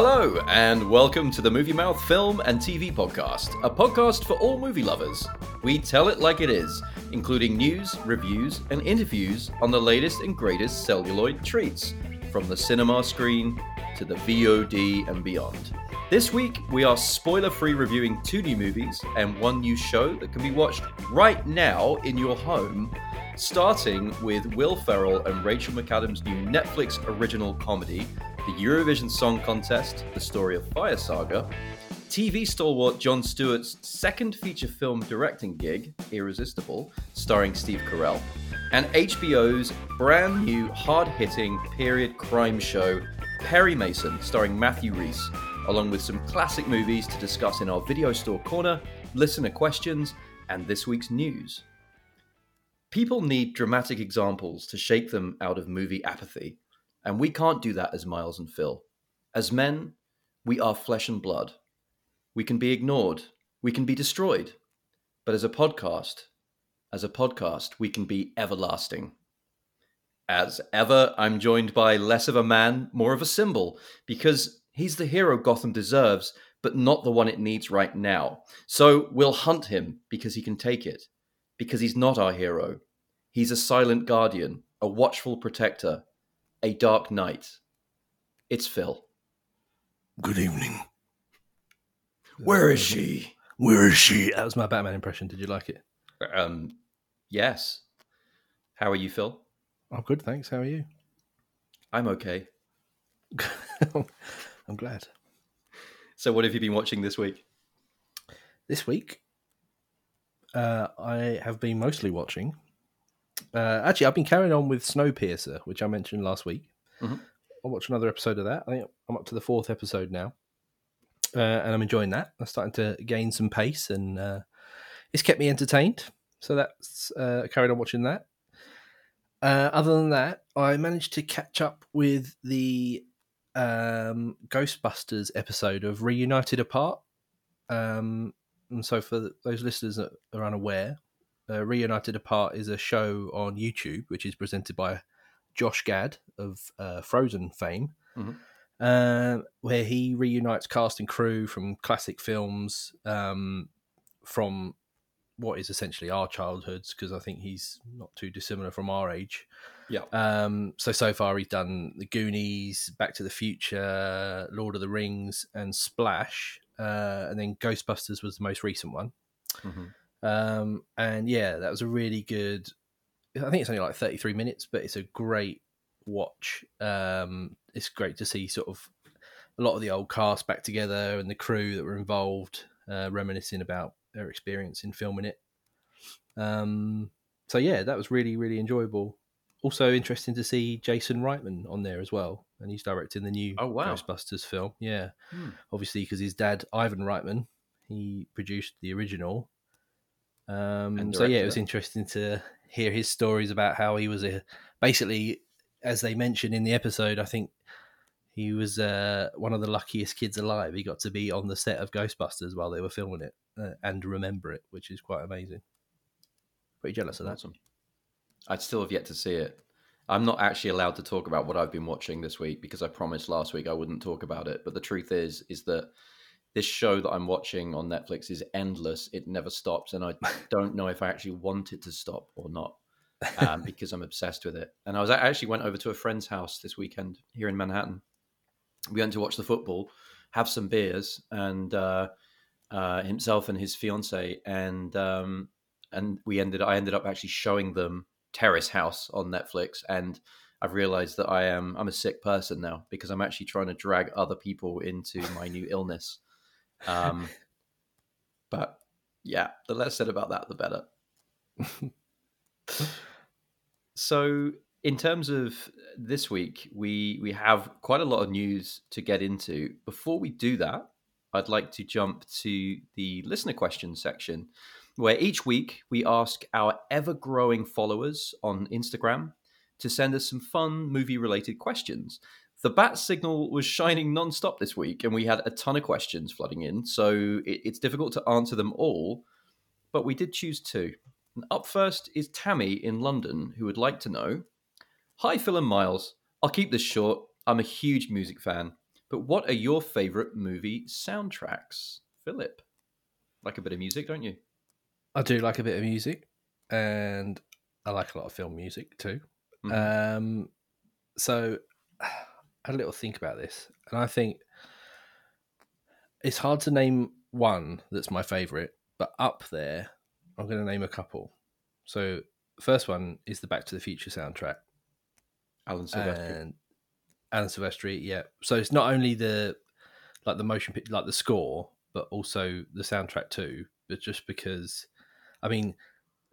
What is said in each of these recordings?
Hello, and welcome to the Movie Mouth Film and TV Podcast, a podcast for all movie lovers. We tell it like it is, including news, reviews, and interviews on the latest and greatest celluloid treats, from the cinema screen to the VOD and beyond. This week, we are spoiler free reviewing two new movies and one new show that can be watched right now in your home, starting with Will Ferrell and Rachel McAdams' new Netflix original comedy, the Eurovision Song Contest, The Story of Fire Saga, TV stalwart Jon Stewart's second feature film directing gig, Irresistible, starring Steve Carell, and HBO's brand new hard hitting period crime show, Perry Mason, starring Matthew Rhys, along with some classic movies to discuss in our video store corner, listener questions, and this week's news. People need dramatic examples to shake them out of movie apathy. And we can't do that as Miles and Phil. As men, we are flesh and blood. We can be ignored. We can be destroyed. But as a podcast, as a podcast, we can be everlasting. As ever, I'm joined by less of a man, more of a symbol, because he's the hero Gotham deserves, but not the one it needs right now. So we'll hunt him because he can take it, because he's not our hero. He's a silent guardian, a watchful protector, a Dark Knight. It's Phil. Good evening. Where is she? Where is she? That was my Batman impression. Did you like it? Um, yes. How are you, Phil? I'm good, thanks. How are you? I'm okay. I'm glad. So, what have you been watching this week? This week, uh, I have been mostly watching. Uh, actually, I've been carrying on with Snowpiercer, which I mentioned last week. Mhm. I'll watch another episode of that. I think I'm up to the fourth episode now, uh, and I'm enjoying that. I'm starting to gain some pace, and uh, it's kept me entertained. So that's uh, carried on watching that. Uh, other than that, I managed to catch up with the um, Ghostbusters episode of Reunited Apart. Um, and so, for those listeners that are unaware, uh, Reunited Apart is a show on YouTube which is presented by Josh Gad of uh, Frozen fame, Mhm. uh, where he reunites cast and crew from classic films um, from what is essentially our childhoods, because I think he's not too dissimilar from our age. Yeah. Um, so so far he's done The Goonies, Back to the Future, Lord of the Rings, and Splash, uh, and then Ghostbusters was the most recent one. Mhm. Um, and yeah, that was a really good. I think it's only like thirty three minutes, but it's a great watch. Um, it's great to see sort of a lot of the old cast back together and the crew that were involved, uh, reminiscing about their experience in filming it. Um, so yeah, that was really really enjoyable. Also interesting to see Jason Reitman on there as well, and he's directing the new Oh, wow. Ghostbusters film. Yeah, Hmm. obviously because his dad Ivan Reitman, he produced the original. Um, And so yeah, it was interesting to hear his stories about how he was a basically, as they mentioned in the episode, I think he was uh, one of the luckiest kids alive. He got to be on the set of Ghostbusters while they were filming it uh, and remember it, which is quite amazing. Pretty jealous of that. Awesome. I'd still have yet to see it. I'm not actually allowed to talk about what I've been watching this week because I promised last week I wouldn't talk about it. But the truth is, is that this show that I'm watching on Netflix is endless. It never stops, and I don't know if I actually want it to stop or not um, because I'm obsessed with it. And I was I actually went over to a friend's house this weekend here in Manhattan. We went to watch the football, have some beers, and uh, uh, himself and his fiance, and um, and we ended. I ended up actually showing them Terrace House on Netflix, and I've realized that I am I'm a sick person now because I'm actually trying to drag other people into my new illness. Um, but yeah, the less said about that, the better. so, in terms of this week, we we have quite a lot of news to get into. Before we do that, I'd like to jump to the listener questions section, where each week we ask our ever growing followers on Instagram to send us some fun movie related questions. The bat signal was shining non-stop this week, and we had a ton of questions flooding in, so it, it's difficult to answer them all, but we did choose two. And up first is Tammy in London, who would like to know Hi, Phil and Miles. I'll keep this short. I'm a huge music fan. But what are your favorite movie soundtracks, Philip? Like a bit of music, don't you? I do like a bit of music, and I like a lot of film music too. Mhm. Um, so had a little think about this, and I think it's hard to name one that's my favorite, but up there, I'm going to name a couple. So first one is the Back to the Future soundtrack, Alan Silvestri. and Alan Silvestri. Yeah, so it's not only the like the motion pic, like the score, but also the soundtrack too. But just because, I mean,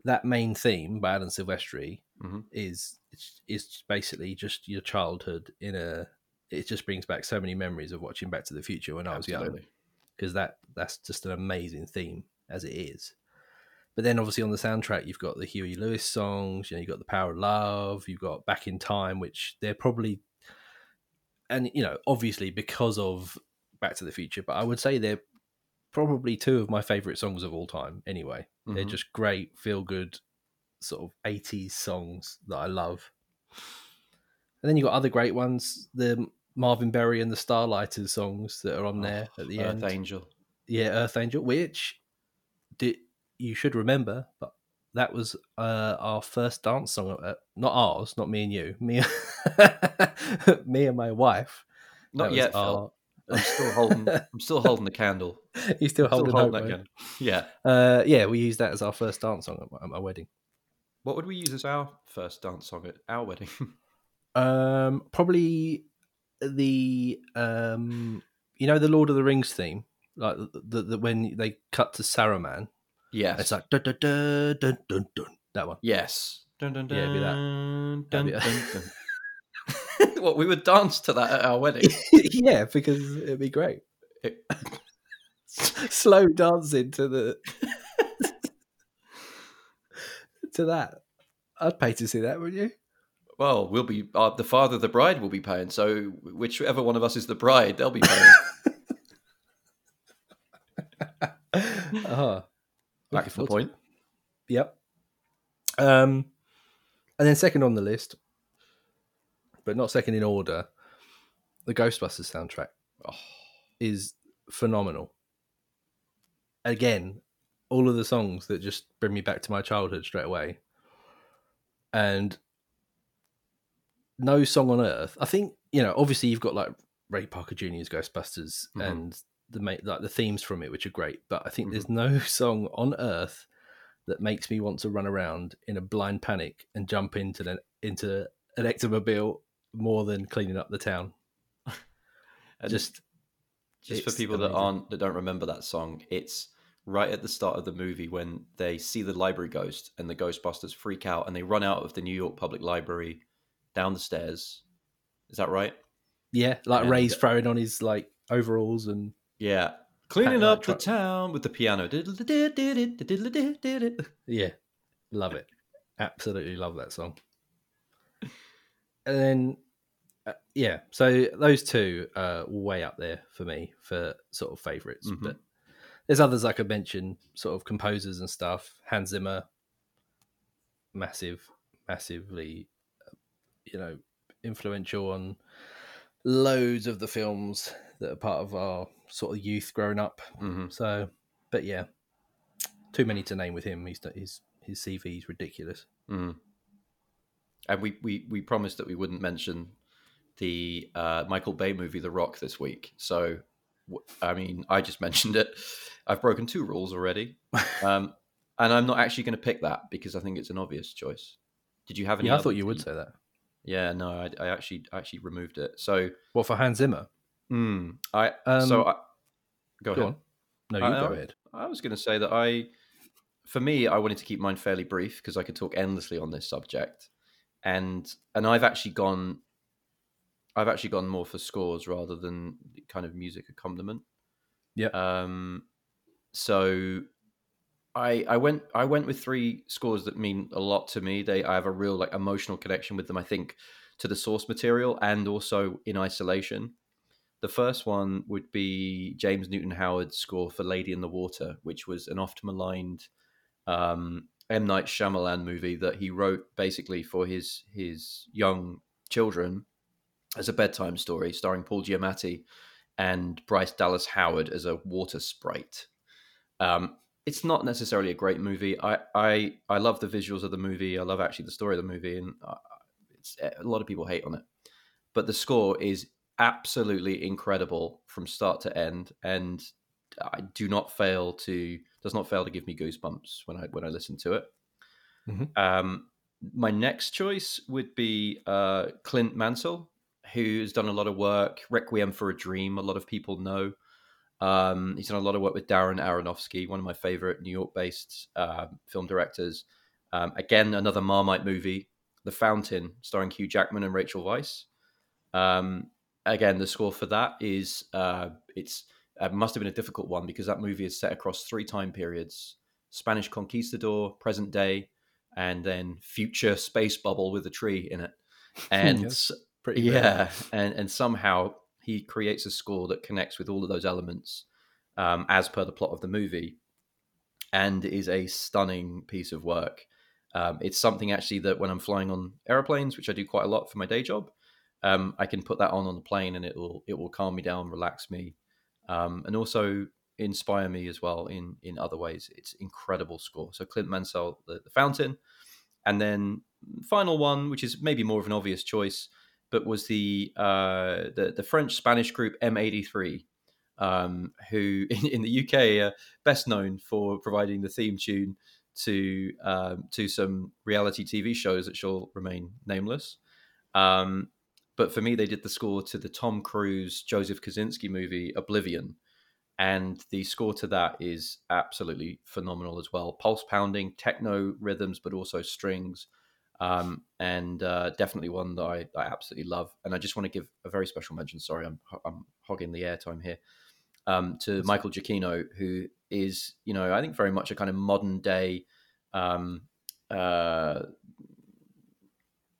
that main theme by Alan Silvestri Mhm. is it's, it's basically just your childhood in a. It just brings back so many memories of watching Back to the Future when I was young because that that's just an amazing theme as it is. But then obviously on the soundtrack you've got the Huey Lewis songs, you know, you've got the Power of Love, you've got Back in Time, which they're probably and you know, obviously because of Back to the Future, but I would say they're probably two of my favourite songs of all time anyway. They're Mhm. just great, feel good sort of 80s songs that I love. And then you've got other great ones, the Marvin Berry and the Starlighters songs that are on there at the Earth end. Angel. Yeah, Earth Angel, which did you should remember, but that was uh, our first dance song. Uh, not ours, not me and you. Me, me and my wife. Not yet, Phil. our- I'm still holding. I'm still holding the candle. He's still Still holding, holding that candle. Yeah. Uh, yeah, we used that as our first dance song at my, at my wedding. What would we use as our first dance song at our wedding? Um, probably the um, you know, the Lord of the Rings theme, like the, the, the when they cut to Saruman. yes. It's like dun, dun, dun, dun, dun, dun, that one. yes. Dun, dun, dun, Yeah, be that. Dun, That'd dun, dun. what we would dance to that at our wedding. yeah, because it'd be great. It- Slow dancing to the to that. I'd pay to see that, wouldn't you? Well, we'll be uh, the father of the bride will be paying. So whichever one of us is the bride, they'll be paying. uh-huh. Back to the point. Yep. Um, and then second on the list, but not second in order, the Ghostbusters soundtrack Oh, is phenomenal. Again, all of the songs that just bring me back to my childhood straight away. And no song on earth. I think, you know, obviously you've got like Ray Parker Jr.'s Ghostbusters Mhm. and the like the themes from it, which are great. But I think there's no song on earth that makes me want to run around in a blind panic and jump into the, into an ectomobile more than cleaning up the town. Just just for people that aren't that don't remember that song, it's right at the start of the movie when they see the library ghost and the Ghostbusters freak out and they run out of the New York Public Library down the stairs. Is that right? Yeah, like Ray's throwing on his like overalls and Yeah. Cleaning up the truck- town with the piano. yeah, love it. Absolutely love that song. And then uh, yeah, so those two are way up there for me for sort of favorites. Mhm. But there's others I could mention, sort of composers and stuff. Hans Zimmer, massive, massively, you know, influential on loads of the films that are part of our sort of youth growing up. hmm So, but yeah, too many to name with him. He's his his CV is ridiculous. Mm. And we, we, we promised that we wouldn't mention the uh, Michael Bay movie, The Rock, this week. So, I mean, I just mentioned it. I've broken two rules already. Um, and I'm not actually going to pick that because I think it's an obvious choice. Did you have any? Yeah, I thought you would say that. Yeah, no, I, I actually actually removed it. So, What for Hans Zimmer? mm, I Um, so I, go, Go ahead. on. No, you I- go ahead. I was going to say that I, for me, I wanted to keep mine fairly brief because I could talk endlessly on this subject, and and I've actually gone, I've actually gone more for scores rather than kind of music accompaniment. Yeah. Um, so I I went I went with three scores that mean a lot to me. They I have a real like emotional connection with them. I think to the source material and also in isolation. The first one would be James Newton Howard's score for Lady in the Water, which was an oft maligned um, M Night Shyamalan movie that he wrote basically for his his young children, as a bedtime story starring Paul Giamatti and Bryce Dallas Howard as a water sprite. Um, it's not necessarily a great movie. I, I I love the visuals of the movie. I love actually the story of the movie, and it's a lot of people hate on it. But the score is absolutely incredible from start to end, and I do not fail to does not fail to give me goosebumps when I when I listen to it. Mhm. Um, my next choice would be uh, Clint Mansell, who's done a lot of work. Requiem for a Dream, a lot of people know. Um, he's done a lot of work with Darren Aronofsky, one of my favorite New York-based uh, film directors. Um, again, another Marmite movie, The Fountain, starring Hugh Jackman and Rachel Weisz. Um, again, the score for that is uh, it's it must have been a difficult one because that movie is set across three time periods: Spanish Conquistador, present day, and then future space bubble with a tree in it. And Yes. Yeah, and and somehow he creates a score that connects with all of those elements um, as per the plot of the movie, and is a stunning piece of work. Um, it's something actually that when I'm flying on aeroplanes, which I do quite a lot for my day job, um, I can put that on on the plane, and it will it will calm me down, relax me, um, and also inspire me as well in in other ways. It's incredible score. So Clint Mansell, the, the Fountain, and then final one, which is maybe more of an obvious choice, but was the uh, the, the French Spanish group M83, um, who in, in the UK are best known for providing the theme tune to um, to some reality TV shows that shall remain nameless. Um, but for me, they did the score to the Tom Cruise Joseph Kosinski movie Oblivion, and the score to that is absolutely phenomenal as well. Pulse pounding, techno rhythms, but also strings, um, and uh, definitely one that I, I absolutely love. And I just want to give a very special mention. Sorry, I'm I'm hogging the airtime here. Um, to Michael Giacchino, who is, you know, I think very much a kind of modern day, um, uh,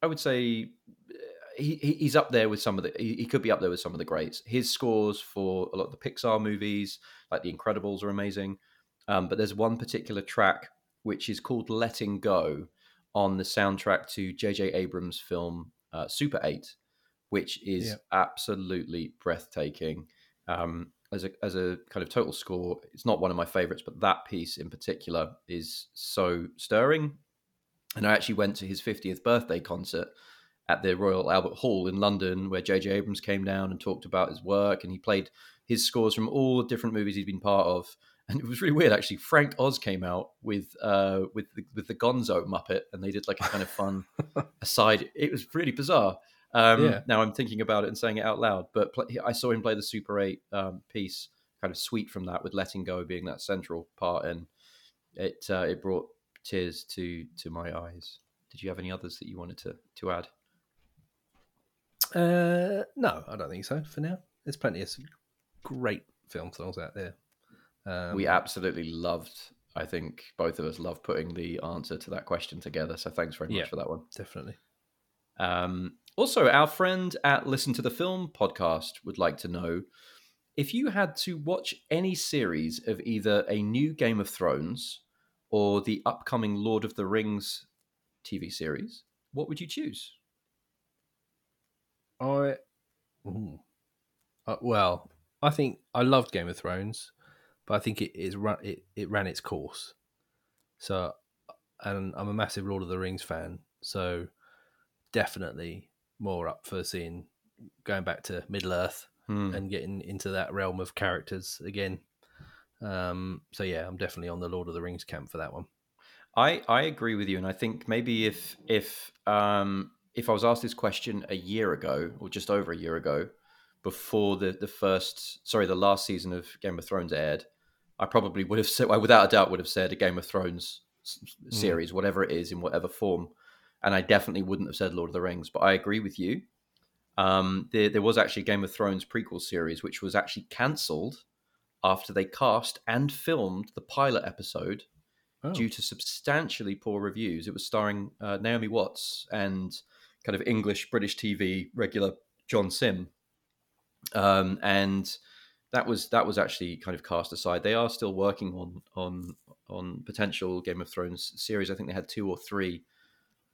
I would say he, he- he's up there with some of the he, he could be up there with some of the greats his scores for a lot of the pixar movies like the incredibles are amazing um, but there's one particular track which is called letting go on the soundtrack to jj abrams film uh, super 8 which is Yeah. absolutely breathtaking um, as a as a kind of total score it's not one of my favorites but that piece in particular is so stirring and i actually went to his 50th birthday concert at the Royal Albert Hall in London, where J.J. Abrams came down and talked about his work, and he played his scores from all the different movies he's been part of. And it was really weird, actually. Frank Oz came out with uh, with the, with the Gonzo Muppet, and they did like a kind of fun aside. It was really bizarre. Um, Yeah. Now I'm thinking about it and saying it out loud, but pl- I saw him play the Super 8 um, piece, kind of suite from that, with Letting Go being that central part, and it uh, it brought tears to to my eyes. Did you have any others that you wanted to to add? Uh, no, I don't think so. For now, there's plenty of great film songs out there. Um, we absolutely loved. I think both of us love putting the answer to that question together. So thanks very much Yeah. for that one. definitely. Um, also, our friend at Listen to the Film podcast would like to know if you had to watch any series of either a new Game of Thrones or the upcoming Lord of the Rings TV series, what would you choose? I, ooh. Uh, well, I think I loved Game of Thrones, but I think it is run it, it ran its course. So, and I'm a massive Lord of the Rings fan, so definitely more up for seeing going back to Middle Earth Hmm. and getting into that realm of characters again. Um, so yeah, I'm definitely on the Lord of the Rings camp for that one. I I agree with you, and I think maybe if if um if I was asked this question a year ago or just over a year ago, before the the first sorry the last season of Game of Thrones aired, I probably would have said I without a doubt would have said a Game of Thrones s- series, whatever it is in whatever form, and I definitely wouldn't have said Lord of the Rings. But I agree with you. Um, there, there was actually a Game of Thrones prequel series which was actually cancelled after they cast and filmed the pilot episode Oh, due to substantially poor reviews. It was starring uh, Naomi Watts and kind of English British TV regular John Simm, um, and that was that was actually kind of cast aside. They are still working on on on potential Game of Thrones series. I think they had two or three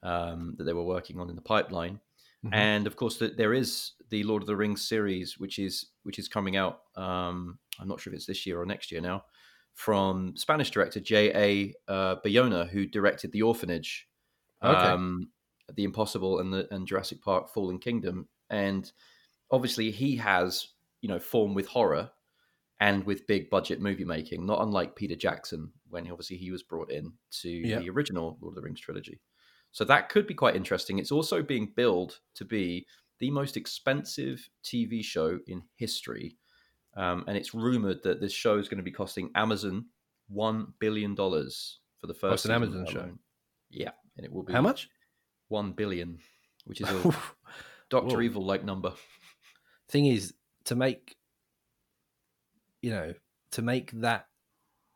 um, that they were working on in the pipeline. Mhm. and of course, that there is the Lord of the Rings series, which is which is coming out. Um, I'm not sure if it's this year or next year now, from Spanish director J. A. Uh, Bayona, who directed The Orphanage, Okay. um, The Impossible, and the and Jurassic Park: Fallen Kingdom, and obviously he has you know form with horror and with big budget movie making, not unlike Peter Jackson when obviously he was brought in to Yeah. the original Lord of the Rings trilogy. So that could be quite interesting. It's also being billed to be the most expensive TV show in history. Um, and it's rumored that this show is going to be costing Amazon $1 billion for the first Oh, an Amazon show? Yeah. And it will be How much? 1 billion, which is a Dr. Evil like number. Thing is, to make you know, to make that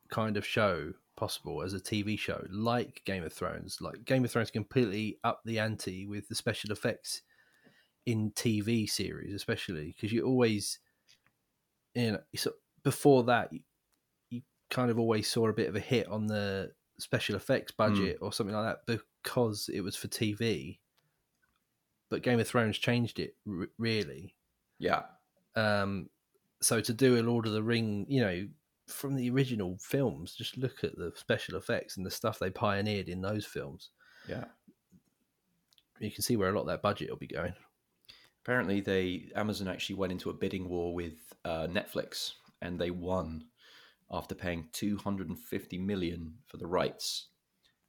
kind of show possible as a TV show, like Game of Thrones, like Game of Thrones completely up the ante with the special effects in TV series, especially because you always, you know, so before that, you, you kind of always saw a bit of a hit on the special effects hmm. budget or something like that because it was for TV. But Game of Thrones changed it r- really. Yeah. Um, so to do a Lord of the Ring, you know, from the original films, just look at the special effects and the stuff they pioneered in those films. Yeah. You can see where a lot of that budget will be going. Apparently, they Amazon actually went into a bidding war with uh, Netflix, and they won after paying 250 million for the rights.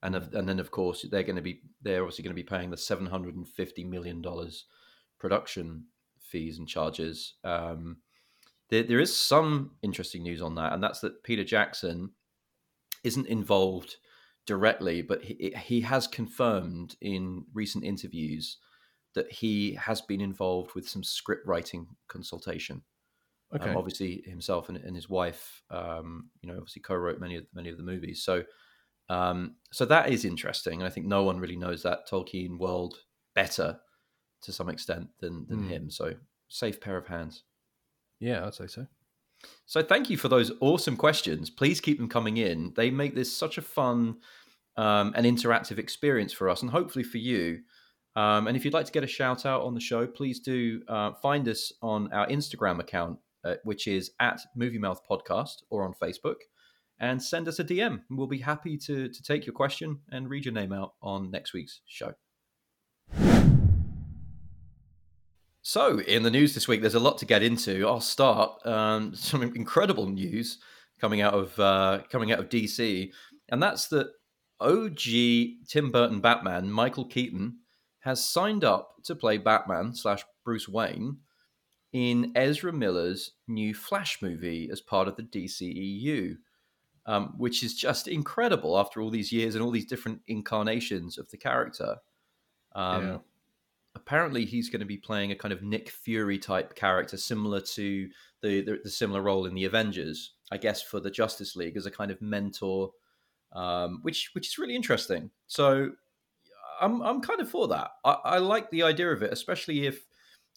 And of, and then of course they're going to be they're obviously going to be paying the 750 million dollars production fees and charges. Um, there, there is some interesting news on that, and that's that Peter Jackson isn't involved directly, but he, he has confirmed in recent interviews that he has been involved with some script writing consultation. Okay. Um, obviously, himself and, and his wife, um, you know, obviously co-wrote many of many of the movies. So, um, so that is interesting, and I think no one really knows that Tolkien world better to some extent than than Hmm. him. So, safe pair of hands. yeah, I'd say so. So thank you for those awesome questions. Please keep them coming in. They make this such a fun um, and interactive experience for us, and hopefully for you. Um, and if you'd like to get a shout out on the show, please do uh, find us on our Instagram account, uh, which is at Movie Mouth Podcast, or on Facebook, and send us a DM. We'll be happy to to take your question and read your name out on next week's show. So, in the news this week, there's a lot to get into. I'll start. Um, some incredible news coming out of uh, coming out of DC, and that's that OG Tim Burton Batman Michael Keaton has signed up to play Batman slash Bruce Wayne in Ezra Miller's new Flash movie as part of the DCEU, um, which is just incredible after all these years and all these different incarnations of the character. Um, Yeah. Apparently, he's going to be playing a kind of Nick Fury type character, similar to the, the the similar role in the Avengers, I guess, for the Justice League as a kind of mentor, um, which which is really interesting. So, I'm I'm kind of for that. I, I like the idea of it, especially if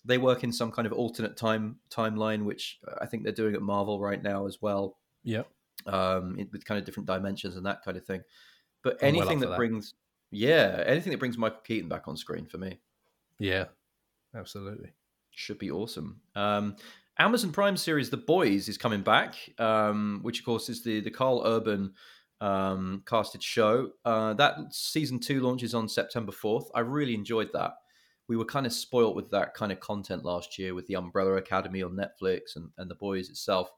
they work in some kind of alternate time timeline, which I think they're doing at Marvel right now as well Yeah. um, with kind of different dimensions and that kind of thing. But I'm well anything up that that. brings, yeah, anything that brings Michael Keaton back on screen for me Yeah. Absolutely. should be awesome. Um, Amazon Prime series The Boys is coming back, um, which of course is the the Karl Urban um, casted show. Uh, that season two launches on September fourth. I really enjoyed that. We were kind of spoilt with that kind of content last year with the Umbrella Academy on Netflix and, and The Boys itself.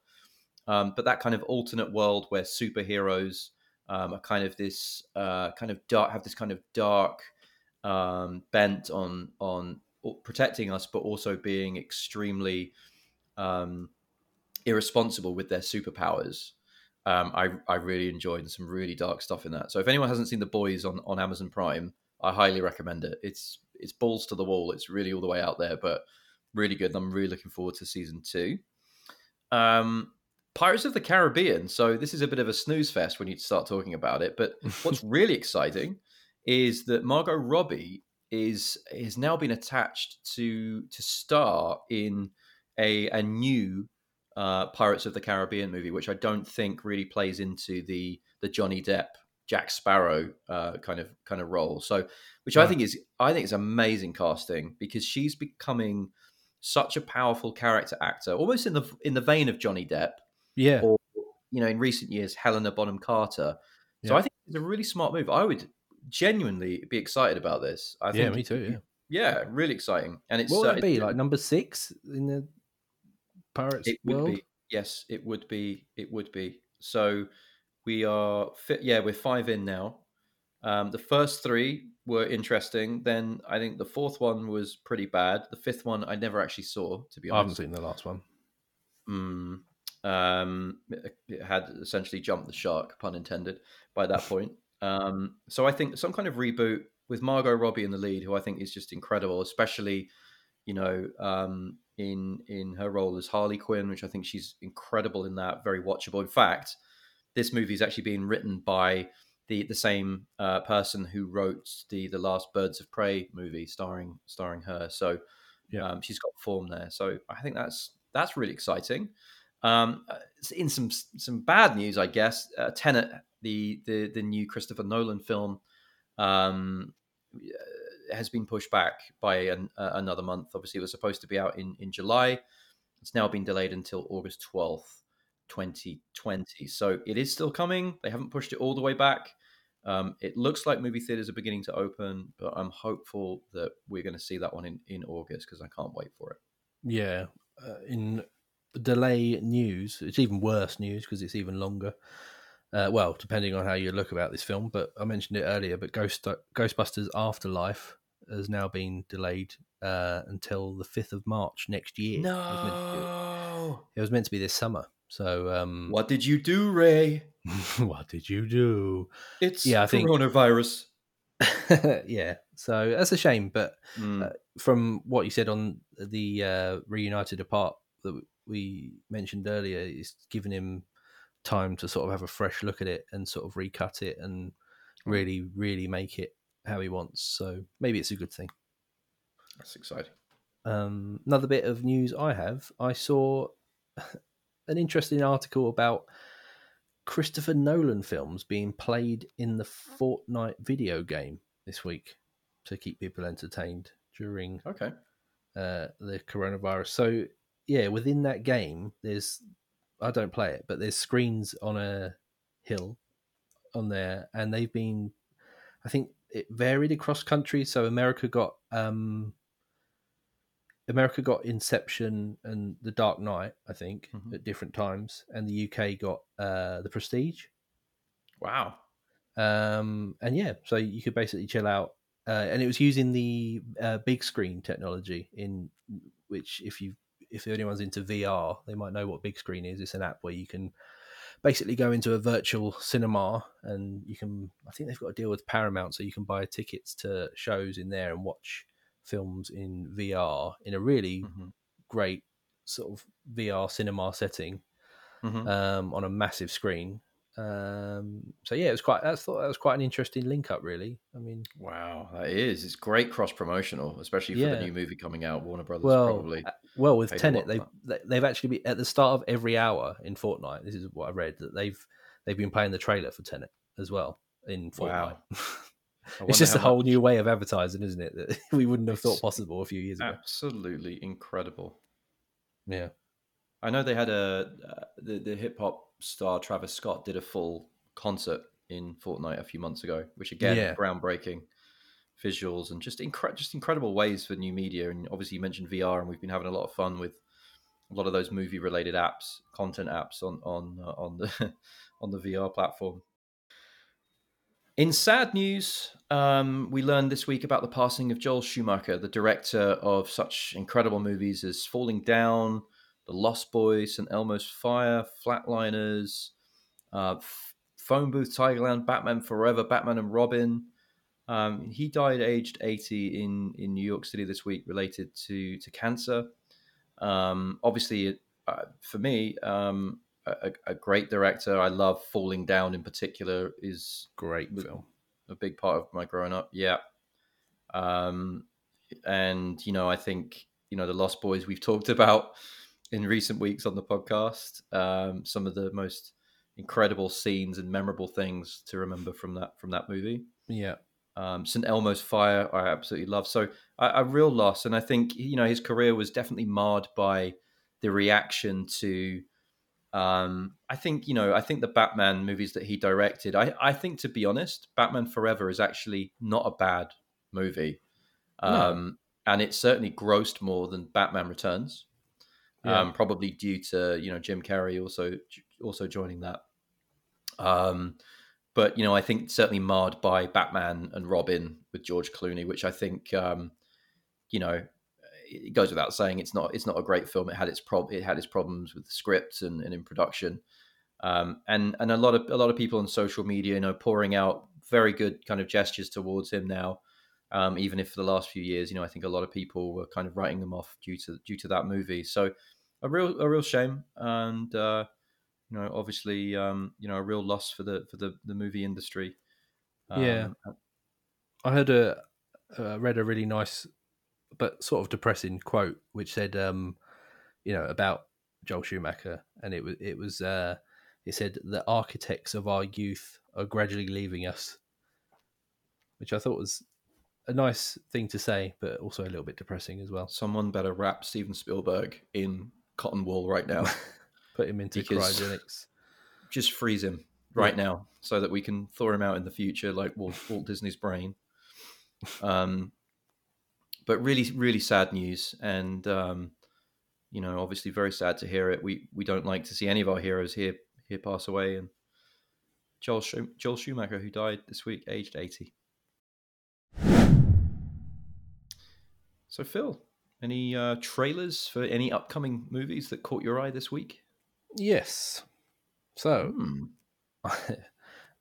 Um, but that kind of alternate world where superheroes um, are kind of this uh, kind of dark, have this kind of dark um, bent on on protecting us, but also being extremely um, irresponsible with their superpowers. Um, I I really enjoyed some really dark stuff in that. So if anyone hasn't seen The Boys on, on Amazon Prime, I highly recommend it. It's it's balls to the wall. It's really all the way out there, but really good. I'm really looking forward to season two. Um, Pirates of the Caribbean. So this is a bit of a snooze fest when you start talking about it. But what's really exciting is that Margot Robbie is has now been attached to to star in a a new uh, Pirates of the Caribbean movie, which I don't think really plays into the the Johnny Depp Jack Sparrow uh, kind of kind of role. So, which I think is I think is amazing casting because she's becoming such a powerful character actor, almost in the in the vein of Johnny Depp, Yeah, or you know, in recent years, Helena Bonham Carter. So Yeah. I think it's a really smart move. I would genuinely be excited about this. I yeah, think, me too. Yeah. yeah, really exciting. And it's What uh, would it be like number six in the Pirates It would world? be yes, it would be. It would be. So we are fit. Yeah, we're five in now. Um, the first three were interesting. Then I think the fourth one was pretty bad. The fifth one I never actually saw. To be honest, I haven't seen the last one. Mm, um, it had essentially jumped the shark, pun intended, by that point. Um, so I think some kind of reboot with Margot Robbie in the lead, who I think is just incredible, especially you know um, in in her role as Harley Quinn, which I think she's incredible in that, very watchable. In fact, this movie is actually being written by the the same uh, person who wrote the the last Birds of Prey movie, starring starring her. So Yeah. um, she's got form there. So I think that's that's really exciting. Um, uh, in some some bad news, I guess, uh, Tenet, the the the new Christopher Nolan film, um, uh, has been pushed back by an, uh, another month. Obviously, it was supposed to be out in in July. It's now been delayed until August twelfth, twenty twenty. So it is still coming. They haven't pushed it all the way back. Um, it looks like movie theaters are beginning to open, but I'm hopeful that we're going to see that one in, in August because I can't wait for it. Yeah, uh, in delay news, it's even worse news because it's even longer. Uh, well, depending on how you look about this film, but I mentioned it earlier. But Ghost Ghostbusters Afterlife has now been delayed uh, until the fifth of March next year. It was, meant to No. be, it was meant to be this summer. So, um, What did you do, Ray? what did you do? It's Yeah, I think- coronavirus. yeah, so that's a shame. But Mm, uh, from what you said on the uh, reunited apart that we mentioned earlier, it's given him time to sort of have a fresh look at it and sort of recut it and really, really make it how he wants. So maybe it's a good thing. that's exciting. Um, another bit of news I have: I saw an interesting article about Christopher Nolan films being played in the Fortnite video game this week to keep people entertained during Okay. uh, the coronavirus. So yeah, within that game, there's I don't play it, but there's screens on a hill on there, and they've been. I think it varied across countries. So America got um, America got Inception and The Dark Knight, I think, Mhm. at different times, and the UK got uh, The Prestige. Wow. Um, and yeah, so you could basically chill out, uh, and it was using the uh, big screen technology in which, if you if anyone's into VR, they might know what big screen is. It's an app where you can basically go into a virtual cinema, and you can. I think they've got a deal with Paramount, so you can buy tickets to shows in there and watch films in VR in a really Mhm. great sort of VR cinema setting Mhm. um, on a massive screen. Um, so yeah, it was quite. I thought that was quite an interesting link up. Really, I mean, Wow, that is. It's great cross promotional, especially for Yeah. the new movie coming out. Warner Brothers well, probably. uh, well with Tenet, they've they- they've actually been at the start of every hour in Fortnite. This is what I read that they've they've been playing the trailer for Tenet as well in Fortnite. Wow. It's just a whole much- new way of advertising, isn't it? That we wouldn't have thought It's possible a few years ago. Absolutely incredible. Yeah, I know they had a uh, the the hip hop star Travis Scott did a full concert in Fortnite a few months ago, which again Yeah. groundbreaking visuals and just incre- just incredible ways for new media. And obviously you mentioned VR, and we've been having a lot of fun with a lot of those movie related apps, content apps on on uh, on the on the VR platform. In sad news, um, we learned this week about the passing of Joel Schumacher, the director of such incredible movies as Falling Down, The Lost Boys, St. Elmo's Fire, Flatliners, uh, Phone Booth, Tigerland, Batman Forever, Batman and Robin. Um, he died aged 80 in, in New York City this week related to, to cancer. Um, obviously, uh, for me, um, a, a great director. I love Falling Down in particular is great film. a big part of my growing up. Yeah. Um, and you know, I think you know the Lost Boys we've talked about in recent weeks on the podcast. Um, some of the most incredible scenes and memorable things to remember from that from that movie. Yeah. Um, St. Elmo's Fire, I absolutely love. So a, a real loss, and I think you know his career was definitely marred by the reaction to. Um, I think you know, I think the Batman movies that he directed. I, I think to be honest, Batman Forever is actually not a bad movie, um, and it certainly grossed more than Batman Returns. Yeah. Um, probably due to you know Jim Carrey also also joining that. Um, but you know, I think certainly marred by Batman and Robin with George Clooney, which I think, um, you know, it goes without saying it's not it's not a great film. It had its prob it had its problems with the script and, and in production, um, and and a lot of a lot of people on social media, you know, pouring out very good kind of gestures towards him now. Um, even if for the last few years, you know, I think a lot of people were kind of writing them off due to due to that movie. So a real a real shame, and uh, you know, obviously, um, you know, a real loss for the for the the movie industry. Yeah. Um, I heard a uh, read a really nice but sort of depressing quote which said um you know about Joel Schumacher and it was it was uh it said the architects of our youth are gradually leaving us which I thought was a nice thing to say but also a little bit depressing as well someone better wrap Steven Spielberg in cotton wool right now. put him into Because- cryogenics Just freeze him right now, so that we can thaw him out in the future, like Walt, Walt Disney's brain. Um, but really, really sad news, and um, you know, obviously, very sad to hear it. We we don't like to see any of our heroes here here pass away, and Joel Schum- Joel Schumacher, who died this week, aged eighty. So, Phil, any uh, trailers for any upcoming movies that caught your eye this week? yes so Hmm.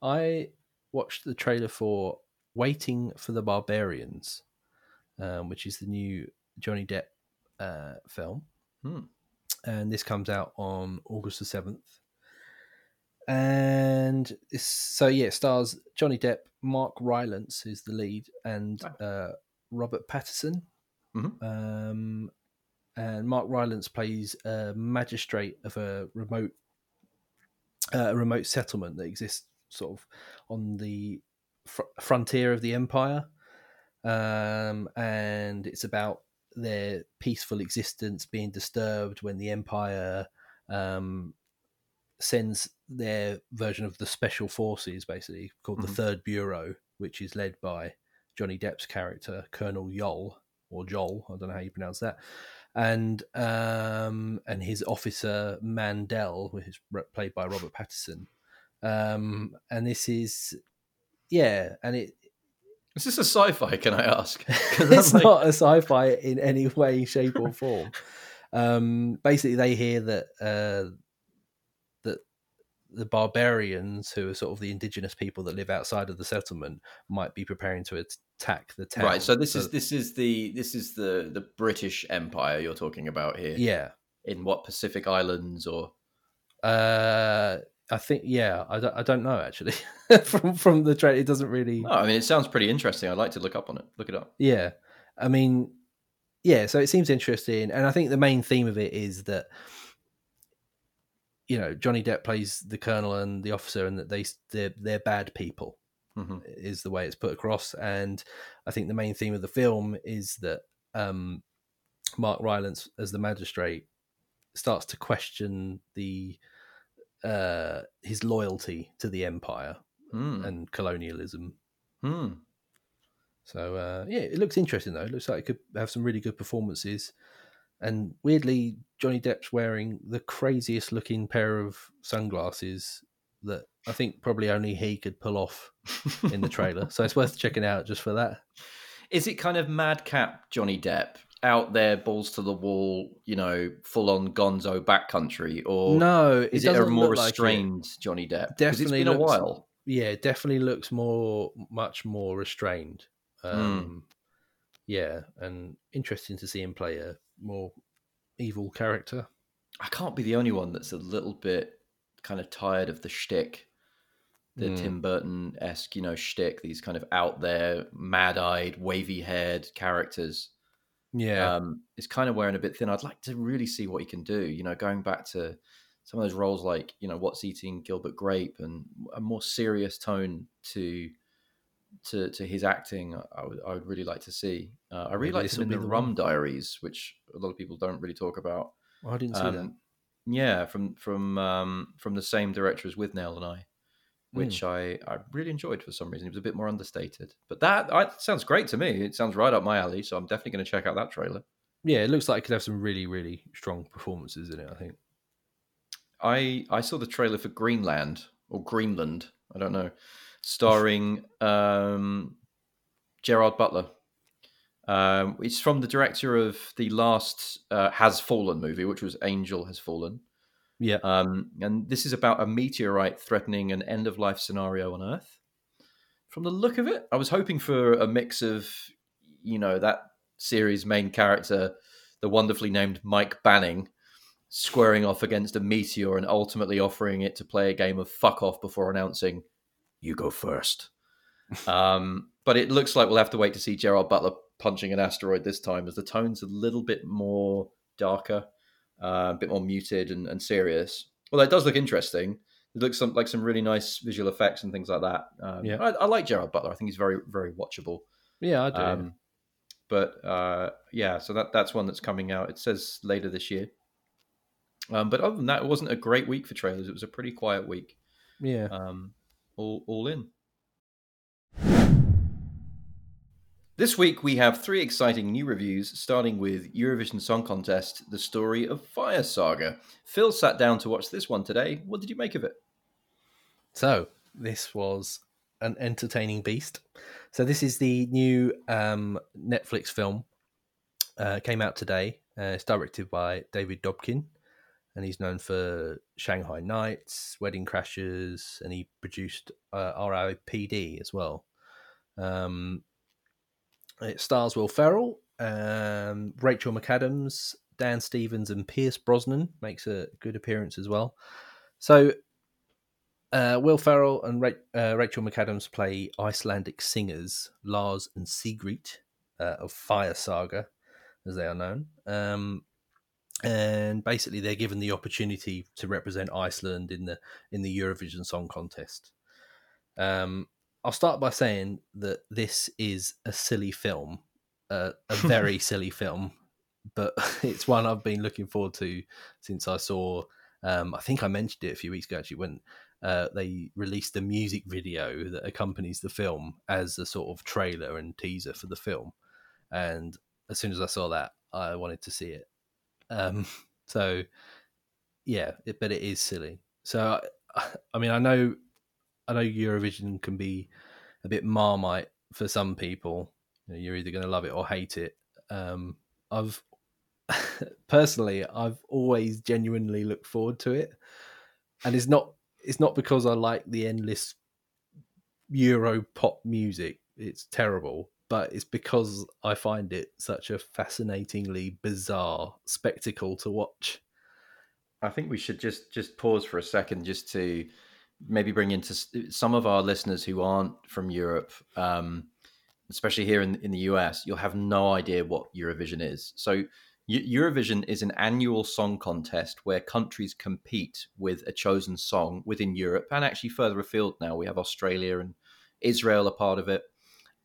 I watched the trailer for Waiting for the Barbarians, um, which is the new Johnny Depp uh, film. Hmm. And this comes out on August the 7th. And it's, so, yeah, it stars Johnny Depp, Mark Rylance is the lead, and uh, Robert Pattinson. Mhm. Um, and Mark Rylance plays a magistrate of a remote uh, a remote settlement that exists sort of on the fr- frontier of the empire um, and it's about their peaceful existence being disturbed when the empire um, sends their version of the special forces basically called Mhm. the third bureau which is led by johnny depp's character colonel yol or joel i don't know how you pronounce that and um, and his officer Mandel, which is played by Robert Pattinson. Um, and this is, yeah, and it Is this a sci-fi? Can I ask? It's like- not a sci-fi in any way, shape, or form. um, basically, they hear that uh, that the barbarians, who are sort of the indigenous people that live outside of the settlement, might be preparing to attack the town. Right. So this is this is the this is the the British Empire you're talking about here. yeah. In what Pacific Islands or Uh, I think yeah. I don't, I don't know actually. from from the trailer, it doesn't really. Oh, I mean, it sounds pretty interesting. I'd like to look up on it. Look it up. Yeah, I mean, yeah. So it seems interesting, and I think the main theme of it is that you know Johnny Depp plays the colonel and the officer, and that they they're, they're bad people hmm is the way it's put across. And I think the main theme of the film is that um, Mark Rylance, as the magistrate, starts to question the uh, his loyalty to the empire Hmm. and colonialism. Hmm. So uh, yeah, it looks interesting though. It looks like it could have some really good performances. And weirdly, Johnny Depp's wearing the craziest looking pair of sunglasses that I think probably only he could pull off in the trailer. so it's worth checking out just for that. Is it kind of madcap Johnny Depp out there, balls to the wall, you know, full on Gonzo backcountry, or no, is it, a more look like restrained Johnny Depp? Definitely it's been a while. Yeah, definitely looks more, much more restrained. Hmm. Um, Yeah, and interesting to see him play a more evil character. I can't be the only one that's a little bit kind of tired of the shtick, the Mm. Tim Burton esque, you know, shtick. These kind of out there, mad eyed, wavy haired characters. Yeah, Um, it's kind of wearing a bit thin. I'd like to really see what he can do. You know, going back to some of those roles like you know what's eating Gilbert Grape and a more serious tone to to to his acting. I would I would really like to see. Uh, I really like him in the the Rum one. Diaries, which a lot of people don't really talk about. I didn't see that. Um, yeah, from from um, from the same director as Withnail and I, which I, I really enjoyed for some reason. It was a bit more understated, but that I, sounds great to me. It sounds right up my alley, so I'm definitely going to check out that trailer. Yeah, it looks like it could have some really, really strong performances in it. I think. I I saw the trailer for Greenland or Greenland, I don't know, starring um, Gerard Butler. Um, it's from the director of the last uh, Has Fallen movie, which was Angel Has Fallen. Yeah. Um, and this is about a meteorite threatening an end of life scenario on Earth. From the look of it, I was hoping for a mix of, you know, that series' main character, the wonderfully named Mike Banning, squaring off against a meteor and ultimately offering it to play a game of fuck off before announcing, you go first. um, but it looks like we'll have to wait to see Gerard Butler punching an asteroid this time, as the tone's a little bit more darker, uh, a bit more muted and, and serious. Although it does look interesting. It looks some, like some really nice visual effects and things like that. Um, Yeah. I, I like Gerard Butler. I think he's very, very watchable. Yeah, I do. Um, but uh, yeah, so that that's one that's coming out. It says later this year. Um, but other than that, it wasn't a great week for trailers. It was a pretty quiet week. yeah. Um, all all in. This week we have three exciting new reviews, starting with Eurovision Song Contest: The Story of Fire Saga. Phil sat down to watch this one today. What did you make of it? So this was an entertaining beast. So this is the new um, Netflix film. Uh, came out today. Uh, it's directed by David Dobkin, and he's known for Shanghai Nights, Wedding Crashers, and he produced uh, R.I.P.D. as well. Um, it stars Will Ferrell, um, Rachel McAdams, Dan Stevens, and Pierce Brosnan makes a good appearance as well. So uh, Will Ferrell and Ra- uh, Rachel McAdams play Icelandic singers Lars and Sigrid uh, of Fire Saga, as they are known. Um, and basically, they're given the opportunity to represent Iceland in the in the Eurovision Song Contest. Um, I'll start by saying that this is a silly film, uh, a very silly film, but it's one I've been looking forward to since I saw. Um, I think I mentioned it a few weeks ago actually when uh, they released the music video that accompanies the film as a sort of trailer and teaser for the film. And as soon as I saw that, I wanted to see it. Um, so, yeah, it, but it is silly. So, I, I mean, I know, I know Eurovision can be a bit marmite for some people. You know, you're either going to love it or hate it. Um, I've personally, I've always genuinely looked forward to it, and it's not it's not because I like the endless Euro pop music. It's terrible, but it's because I find it such a fascinatingly bizarre spectacle to watch. I think we should just just pause for a second, just to maybe bring into some of our listeners who aren't from Europe, um, especially here in in the US. You'll have no idea what Eurovision is. So Eurovision is an annual song contest where countries compete with a chosen song within Europe and actually further afield. Now we have Australia and Israel a part of it,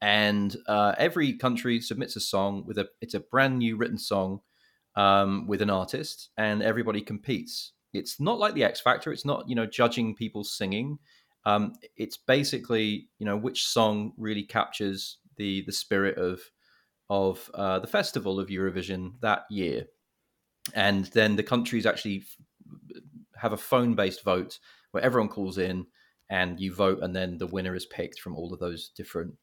and uh, every country submits a song with a it's a brand new written song um, with an artist, and everybody competes. It's not like the X Factor. It's not you know judging people singing. Um, it's basically you know which song really captures the the spirit of of uh, the festival of Eurovision that year, and then the countries actually f- have a phone based vote where everyone calls in and you vote, and then the winner is picked from all of those different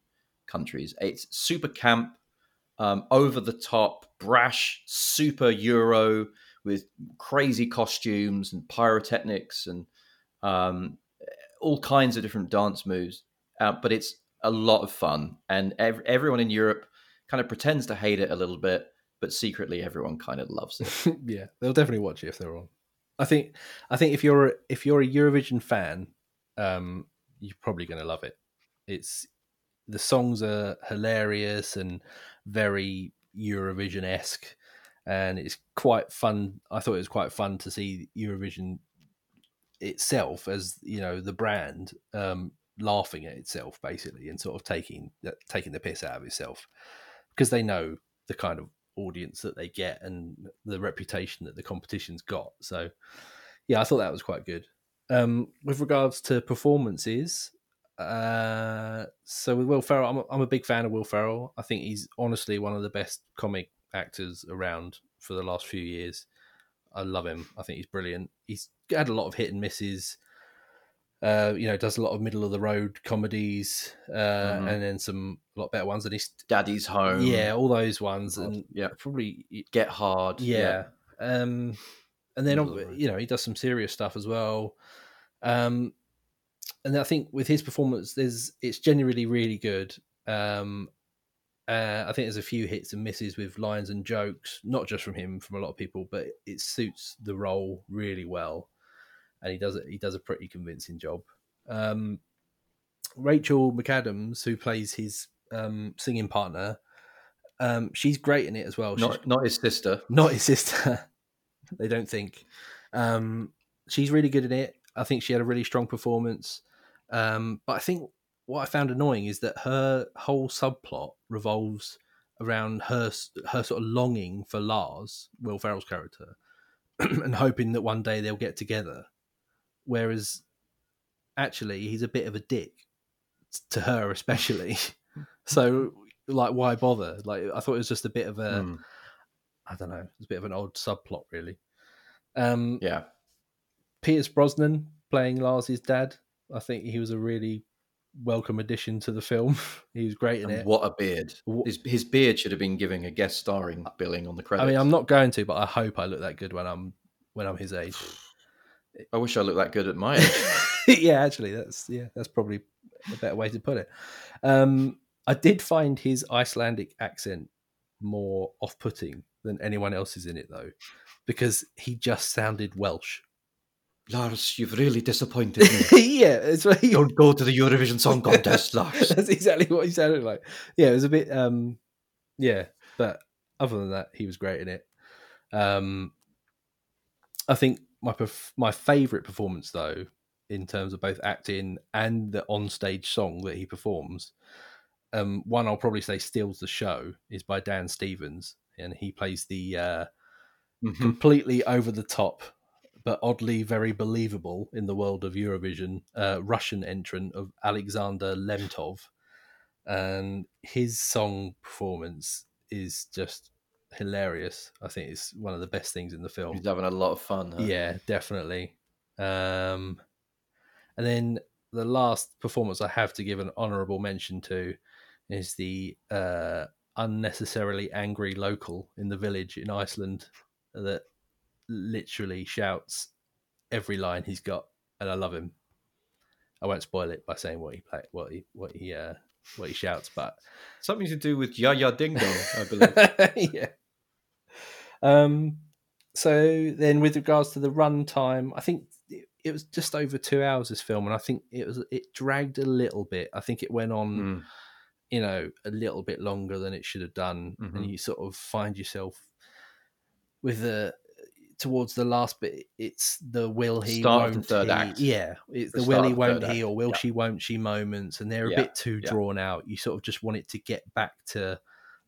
countries. It's super camp um, over the top, brash, super Euro with crazy costumes and pyrotechnics and um, all kinds of different dance moves. Uh, but it's a lot of fun, and ev- everyone in Europe kind of pretends to hate it a little bit, but secretly everyone kind of loves it. yeah, they'll definitely watch it if they're on. I think I think if you're if you're a Eurovision fan, um, you're probably going to love it. It's the songs are hilarious and very Eurovision esque, and it's quite fun. I thought it was quite fun to see Eurovision itself as you know the brand um, laughing at itself basically and sort of taking taking the piss out of itself because they know the kind of audience that they get and the reputation that the competition's got. So yeah, I thought that was quite good. Um, with regards to performances, uh, so with Will Ferrell, I'm a, I'm a big fan of Will Ferrell. I think he's honestly one of the best comic actors around for the last few years. I love him. I think he's brilliant. He's had a lot of hit and misses. Uh, you know, does a lot of middle of the road comedies, uh, Mhm. and then some a lot better ones. And he's Daddy's Home. yeah, all those ones, God, and yeah. probably Get Hard. yeah. Um, and then the you know he does some serious stuff as well. Um, and I think with his performance, there's it's generally really good. Um, uh, I think there's a few hits and misses with lines and jokes, not just from him, from a lot of people, but it suits the role really well, and he does it. He does a pretty convincing job. Um, Rachel McAdams, who plays his um, singing partner, um, she's great in it as well. She's Not not his sister. not his sister. they don't think. Um, she's really good in it. I think she had a really strong performance. Um, but I think what I found annoying is that her whole subplot revolves around her her sort of longing for Lars, Will Ferrell's character, and hoping that one day they'll get together. Whereas, actually, he's a bit of a dick to her, especially. so, like, why bother? Like, I thought it was just a bit of a. Hmm, I don't know. It's a bit of an odd subplot, really. Um, Yeah. Pierce Brosnan playing Lars's dad. I think he was a really welcome addition to the film. he was great in And it. what a beard. His, his beard should have been giving a guest starring billing on the credits. I mean, I'm not going to, but I hope I look that good when I'm when I'm his age. I wish I looked that good at my age. yeah, actually, that's yeah, that's probably a better way to put it. Um, I did find his Icelandic accent more off-putting than anyone else's in it, though, because he just sounded Welsh. Lars, you've really disappointed me. yeah, it's he, Don't go to the Eurovision Song Contest, Lars. That's exactly what he sounded like. Yeah, it was a bit um yeah, but other than that, he was great in it. Um I think my perf- my favorite performance though in terms of both acting and the on-stage song that he performs um one I'll probably say steals the show is by Dan Stevens and he plays the uh Mhm. completely over the top but oddly very believable in the world of Eurovision uh, Russian entrant of Alexander Lemtov, and his song performance is just hilarious. I think it's one of the best things in the film. He's having a lot of fun. huh? Yeah, definitely. Um, and then the last performance I have to give an honourable mention to is the uh, unnecessarily angry local in the village in Iceland that literally shouts every line he's got, and I love him. I won't spoil it by saying what he play, what he what he uh, what he shouts, but Something to do with Yaya Ding Dong, I believe. yeah. Um. So then, with regards to the run time, I think it, it was just over two hours. This film, and I think it was it dragged a little bit. I think it went on, Hmm. you know, a little bit longer than it should have done, Mhm. and you sort of find yourself with the towards the last bit. It's the will he Start won't third he, act. yeah. It's The the, will he won't he or will Yeah. she won't she moments, and they're a Yeah. bit too Yeah. drawn out. You sort of just want it to get back to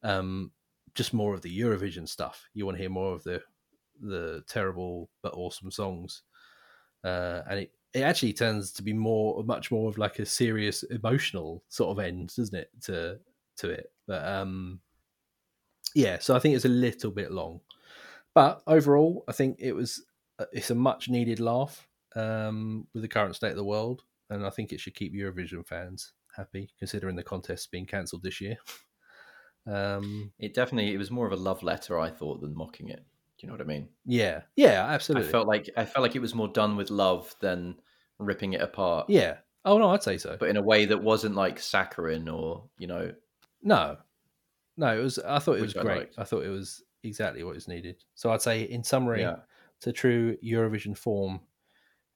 um, just more of the Eurovision stuff. You want to hear more of the the terrible but awesome songs, uh, and it it actually turns to be more much more of like a serious emotional sort of end, doesn't it? To to it, but um, yeah. So I think it's a little bit long, but overall, I think it was uh, it's a much needed laugh um, with the current state of the world, and I think it should keep Eurovision fans happy, considering the contest being cancelled this year. Um, It definitely it was more of a love letter, I thought, than mocking it. Do you know what I mean? yeah, yeah, absolutely. I felt like I felt like it was more done with love than ripping it apart. yeah. Oh no, I'd say so. But in a way that wasn't like saccharine or, you know, No, no, it was. I thought it was Which great. I thought it was exactly what is needed. So I'd say, in summary, yeah. to true Eurovision form,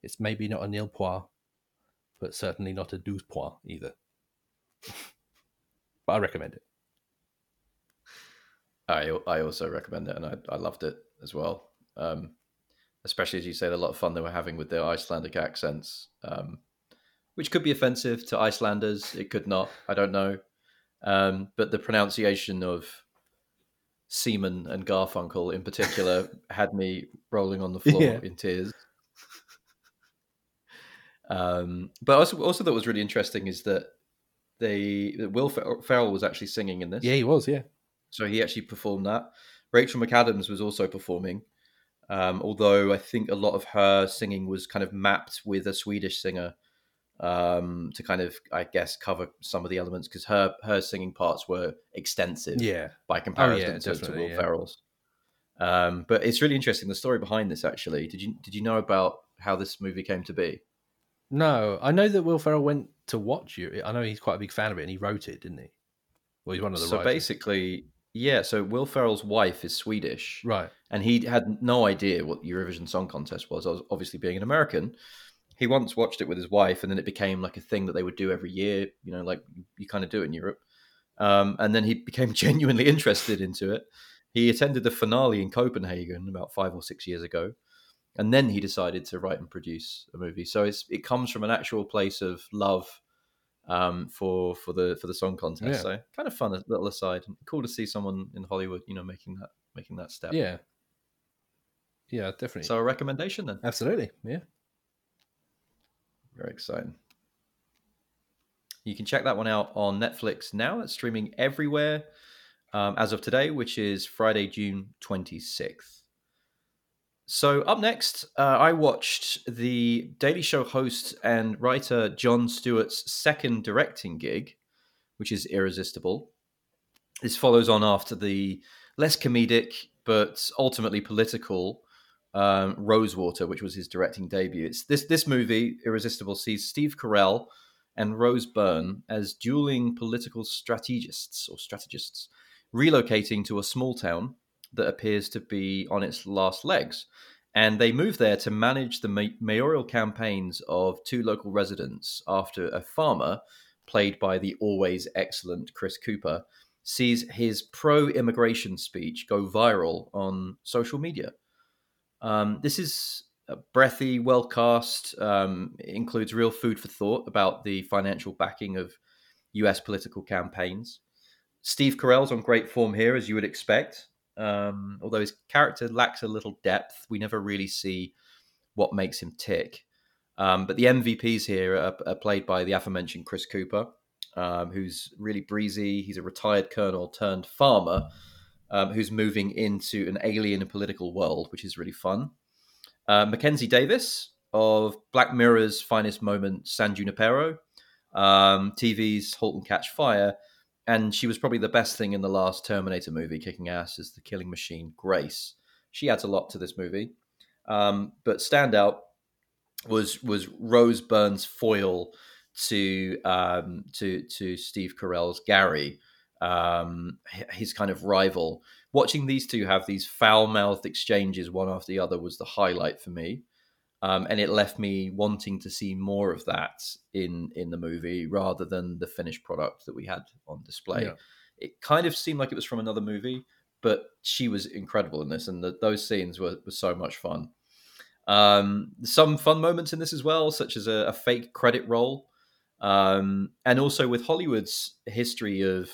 it's maybe not a nil point, but certainly not a douze point either. but I recommend it. I I also recommend it and I, I loved it as well. Um especially as you say, a lot of fun they were having with their Icelandic accents, um, which could be offensive to Icelanders. It could not. I don't know. Um, but the pronunciation of Seaman and Garfunkel in particular had me rolling on the floor Yeah. in tears. Um, but also, also that was really interesting is that they that Will Fer- Ferrell was actually singing in this. Yeah, he was. Yeah. So he actually performed that. Rachel McAdams was also performing, um, although I think a lot of her singing was kind of mapped with a Swedish singer um, to kind of, I guess, cover some of the elements because her her singing parts were extensive Yeah. by comparison Oh, yeah, to, to Will yeah. Ferrell's. Um, but it's really interesting the story behind this. Actually, did you did you know about how this movie came to be? No, I know that Will Ferrell went to watch you. I know he's quite a big fan of it, and he wrote it, didn't he? Well, he's one of the So writers. basically, yeah. So Will Ferrell's wife is Swedish, right? and he had no idea what the Eurovision Song Contest was. I was. Obviously, being an American, he once watched it with his wife, and then it became like a thing that they would do every year. You know, like you kind of do it in Europe. Um, and then he became genuinely interested into it. He attended the finale in Copenhagen about five or six years ago, and then he decided to write and produce a movie. So it's, it comes from an actual place of love um, for for the for the song contest. Yeah. So kind of fun, a little aside. Cool to see someone in Hollywood, you know, making that making that step. Yeah. Yeah, definitely. So a recommendation then. Absolutely. Yeah. Very exciting. You can check that one out on Netflix now. It's streaming everywhere um, as of today, which is Friday, June 26th. So, up next, uh, I watched the Daily Show host and writer Jon Stewart's second directing gig, which is Irresistible. This follows on after the less comedic but ultimately political um, Rosewater, which was his directing debut. It's this this movie, Irresistible, sees Steve Carell and Rose Byrne as dueling political strategists or strategists relocating to a small town that appears to be on its last legs. And they move there to manage the ma- mayoral campaigns of two local residents after a farmer, played by the always excellent Chris Cooper, sees his pro immigration speech go viral on social media. Um, this is a breathy, well cast, um, includes real food for thought about the financial backing of US political campaigns. Steve Carell's on great form here, as you would expect. Um, although his character lacks a little depth, we never really see what makes him tick. Um, but the MVPs here are, are played by the aforementioned Chris Cooper, um, who's really breezy. He's a retired colonel turned farmer um, who's moving into an alien political world, which is really fun. Uh, Mackenzie Davis of Black Mirror's finest moment, San Junipero, um, TV's *Halt and Catch Fire*, and she was probably the best thing in the last Terminator movie, kicking ass as the killing machine Grace. She adds a lot to this movie, um, but standout was was Rose Byrne's foil to um, to to Steve Carell's Gary, um, his kind of rival. Watching these two have these foul mouthed exchanges one after the other was the highlight for me. Um, and it left me wanting to see more of that in in the movie rather than the finished product that we had on display. Yeah. It kind of seemed like it was from another movie, but she was incredible in this, and the, those scenes were, were so much fun. Um, some fun moments in this as well, such as a, a fake credit roll, um, and also with Hollywood's history of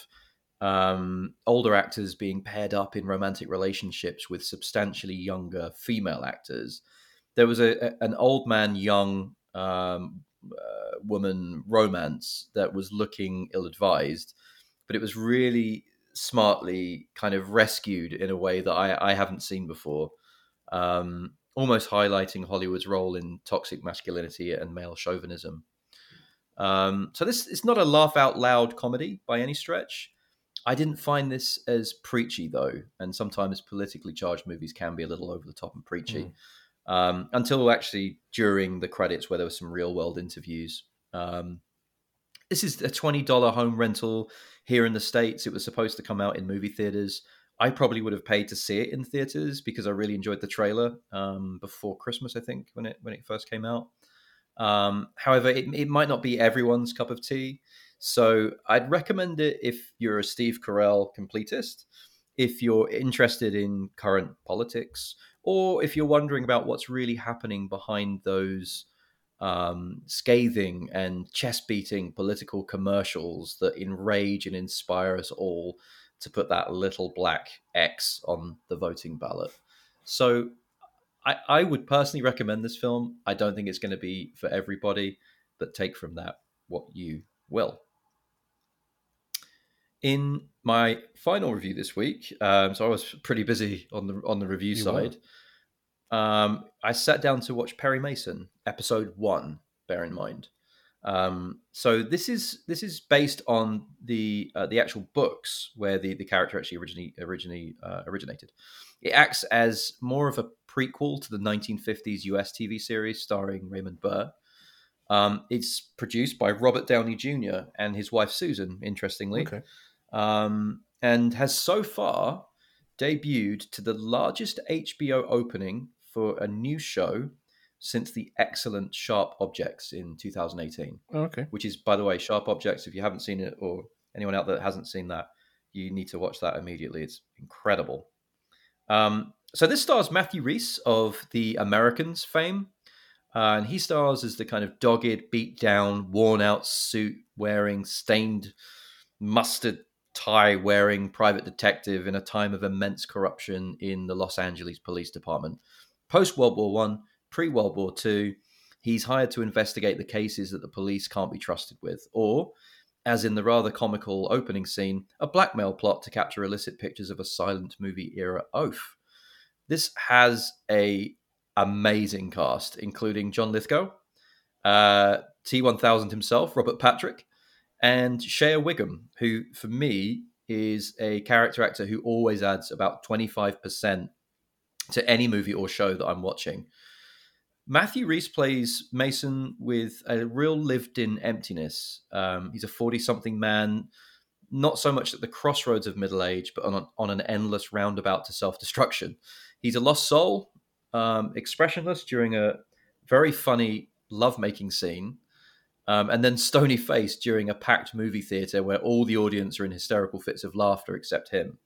um, older actors being paired up in romantic relationships with substantially younger female actors. There was a, a- an old man, young um, uh, woman romance that was looking ill advised, but it was really smartly kind of rescued in a way that I, I haven't seen before. Um, almost highlighting Hollywood's role in toxic masculinity and male chauvinism. Um, so this is not a laugh out loud comedy by any stretch. I didn't find this as preachy though, and sometimes politically charged movies can be a little over the top and preachy. Um, until actually during the credits, where there were some real world interviews. Um, this is a twenty dollar home rental here in the states. It was supposed to come out in movie theaters. I probably would have paid to see it in theaters because I really enjoyed the trailer um, before Christmas. I think when it when it first came out. Um, however, it, it might not be everyone's cup of tea. So I'd recommend it if you're a Steve Carell completist, if you're interested in current politics, or if you're wondering about what's really happening behind those um, scathing and chest beating political commercials that enrage and inspire us all to put that little black X on the voting ballot. So I, I would personally recommend this film. I don't think it's going to be for everybody, but take from that what you will. In my final review this week, um, so I was pretty busy on the on the review You side. Um, I sat down to watch Perry Mason, episode one. Bear in mind, um, so this is this is based on the uh, the actual books where the, the character actually originally originally uh, originated. It acts as more of a prequel to the 1950s US TV series starring Raymond Burr. Um, it's produced by Robert Downey Jr. and his wife Susan, interestingly, Okay. Um, and has so far debuted to the largest HBO opening for a new show since the excellent Sharp Objects in 2018 Oh, okay. which is, by the way, Sharp Objects. If you haven't seen it, or anyone out there that hasn't seen that, you need to watch that immediately. It's incredible. Um, so this stars Matthew Rhys of the Americans fame, uh, and he stars as the kind of dogged, beat down, worn out suit wearing, stained mustard tie wearing private detective in a time of immense corruption in the Los Angeles Police Department. Post World War One, pre World War Two, he's hired to investigate the cases that the police can't be trusted with, or, as in the rather comical opening scene, a blackmail plot to capture illicit pictures of a silent movie era oaf. This has a amazing cast, including John Lithgow, uh, T1000 himself, Robert Patrick, and Shea Whigham, who for me is a character actor who always adds about 25% to any movie or show that I'm watching. Matthew Rhys plays Mason with a real lived in emptiness. Um, he's a 40 something man, not so much at the crossroads of middle age, but on, on an endless roundabout to self destruction. He's a lost soul, um, expressionless during a very funny lovemaking scene, um, and then stony faced during a packed movie theater where all the audience are in hysterical fits of laughter except him.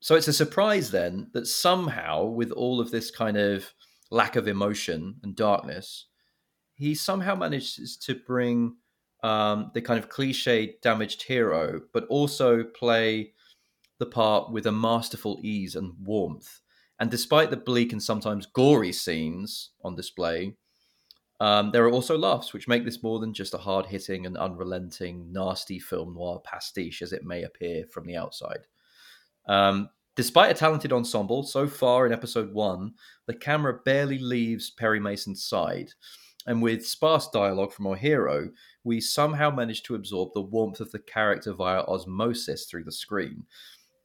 So it's a surprise then that somehow, with all of this kind of lack of emotion and darkness, he somehow manages to bring um, the kind of cliched damaged hero, but also play the part with a masterful ease and warmth. And despite the bleak and sometimes gory scenes on display, um, there are also laughs, which make this more than just a hard hitting and unrelenting, nasty film noir pastiche as it may appear from the outside. Um, despite a talented ensemble, so far in episode one, the camera barely leaves Perry Mason's side. And with sparse dialogue from our hero, we somehow manage to absorb the warmth of the character via osmosis through the screen.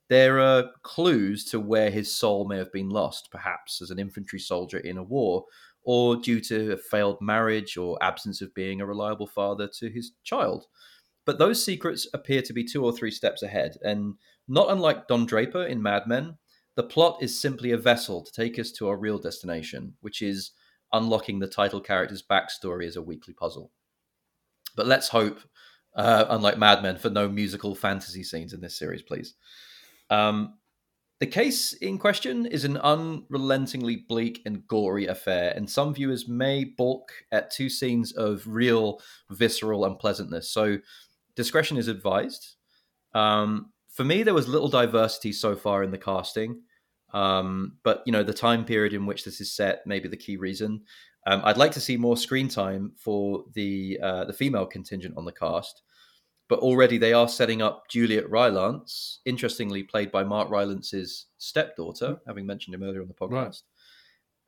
There are clues to where his soul may have been lost, perhaps as an infantry soldier in a war, or due to a failed marriage or absence of being a reliable father to his child. But those secrets appear to be two or three steps ahead, and not unlike Don Draper in Mad Men, the plot is simply a vessel to take us to our real destination, which is unlocking the title character's backstory as a weekly puzzle. But let's hope, uh, unlike Mad Men, for no musical fantasy scenes in this series, please. Um, the case in question is an unrelentingly bleak and gory affair, and some viewers may balk at two scenes of real visceral unpleasantness. So, discretion is advised. Um, for me, there was little diversity so far in the casting, um, but you know the time period in which this is set may be the key reason. Um, I'd like to see more screen time for the uh, the female contingent on the cast, but already they are setting up Juliet Rylance, interestingly played by Mark Rylance's stepdaughter, having mentioned him earlier on the podcast, Right.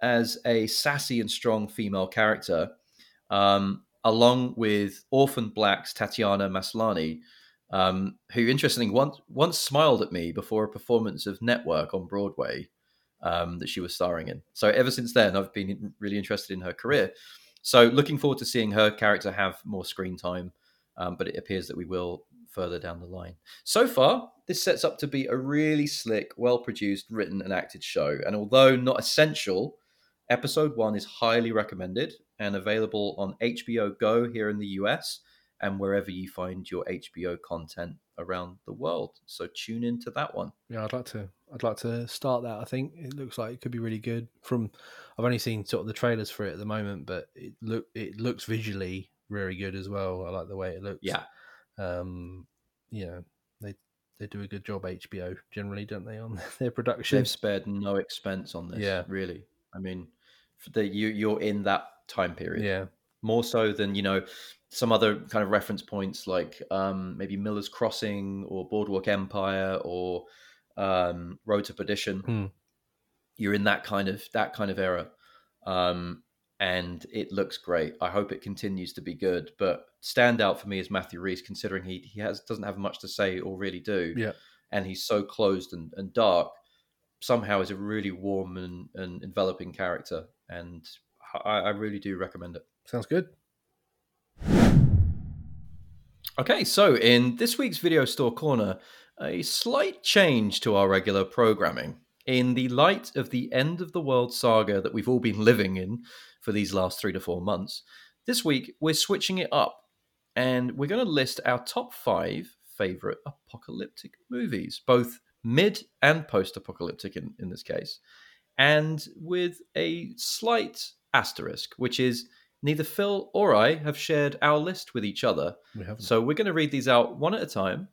as a sassy and strong female character, um, along with Orphan Black's Tatiana Maslany, um, who interestingly once once smiled at me before a performance of Network on Broadway um, that she was starring in. So ever since then, I've been really interested in her career. So looking forward to seeing her character have more screen time, um, but it appears that we will further down the line. So far, this sets up to be a really slick, well produced, written, and acted show. And although not essential, episode one is highly recommended and available on HBO Go here in the US and wherever you find your HBO content around the world. So tune into that one. Yeah, I'd like to. I'd like to start that. I think it looks like it could be really good. From I've only seen sort of the trailers for it at the moment, but it look it looks visually very good as well. I like the way it looks. Yeah. Um, you know, they they do a good job. HBO generally, don't they, on their production? They've spared no expense on this. Yeah. really. I mean, for the, you you're in that time period. Yeah, more so than you know some other kind of reference points like um, maybe Miller's Crossing or Boardwalk Empire or um, Road to Perdition. Hmm. You're in that kind of that kind of era, um, and it looks great. I hope it continues to be good. But standout for me is Matthew Rhys, considering he he has doesn't have much to say or really do, yeah. and he's so closed and, and dark. Somehow is a really warm and, and enveloping character, and I, I really do recommend it. Sounds good. Okay, so in this week's Video Store Corner, a slight change to our regular programming. In the light of the end of the world saga that we've all been living in for these last three to four months, this week we're switching it up and we're going to list our top five favorite apocalyptic movies, both mid and post apocalyptic in, in this case, and with a slight asterisk, which is neither Phil or I have shared our list with each other. We. So we're going to read these out one at a time,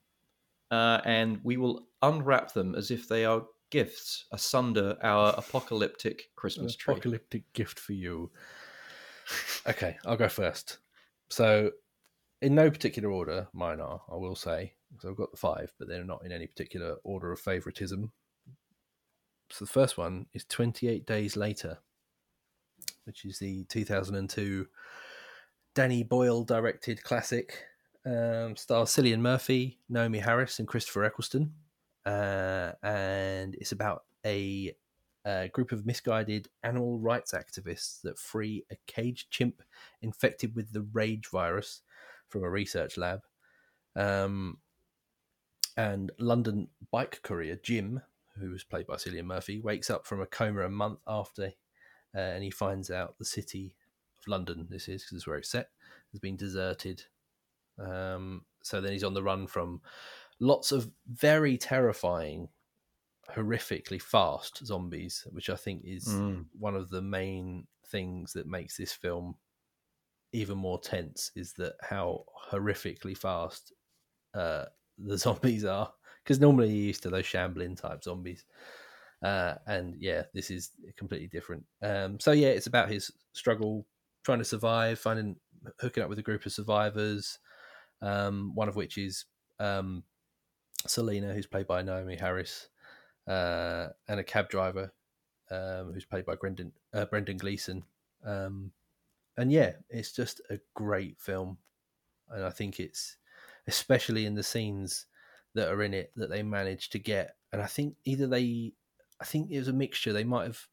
uh, and we will unwrap them as if they are gifts asunder our apocalyptic Christmas tree. apocalyptic gift for you. okay, I'll go first. So, in no particular order, mine are. I will say because I've got the five, but they're not in any particular order of favoritism. So the first one is Twenty Eight Days Later, which is the 2002 Danny Boyle directed classic. Um, stars Cillian Murphy, Naomie Harris, and Christopher Eccleston. Uh, and it's about a, a group of misguided animal rights activists that free a caged chimp infected with the rage virus from a research lab. Um, and London bike courier Jim, who was played by Cillian Murphy, wakes up from a coma a month after, uh, and he finds out the city of London. This is because it's where it's set has been deserted. Um, so then he's on the run from lots of very terrifying, horrifically fast zombies, which I think is Mm. one of the main things that makes this film even more tense. Is that how horrifically fast uh, the zombies are? Because normally you're used to those shambling type zombies. Uh, and yeah, this is completely different. Um, so yeah, it's about his struggle trying to survive, finding hooking up with a group of survivors. Um, one of which is um, Selena, who's played by Naomie Harris, uh, and a cab driver um, who's played by Brendan uh, Brendan Gleeson. Um, and yeah, it's just a great film, and I think it's especially in the scenes that are in it that they managed to get. And I think either they, I think it was a mixture. They might have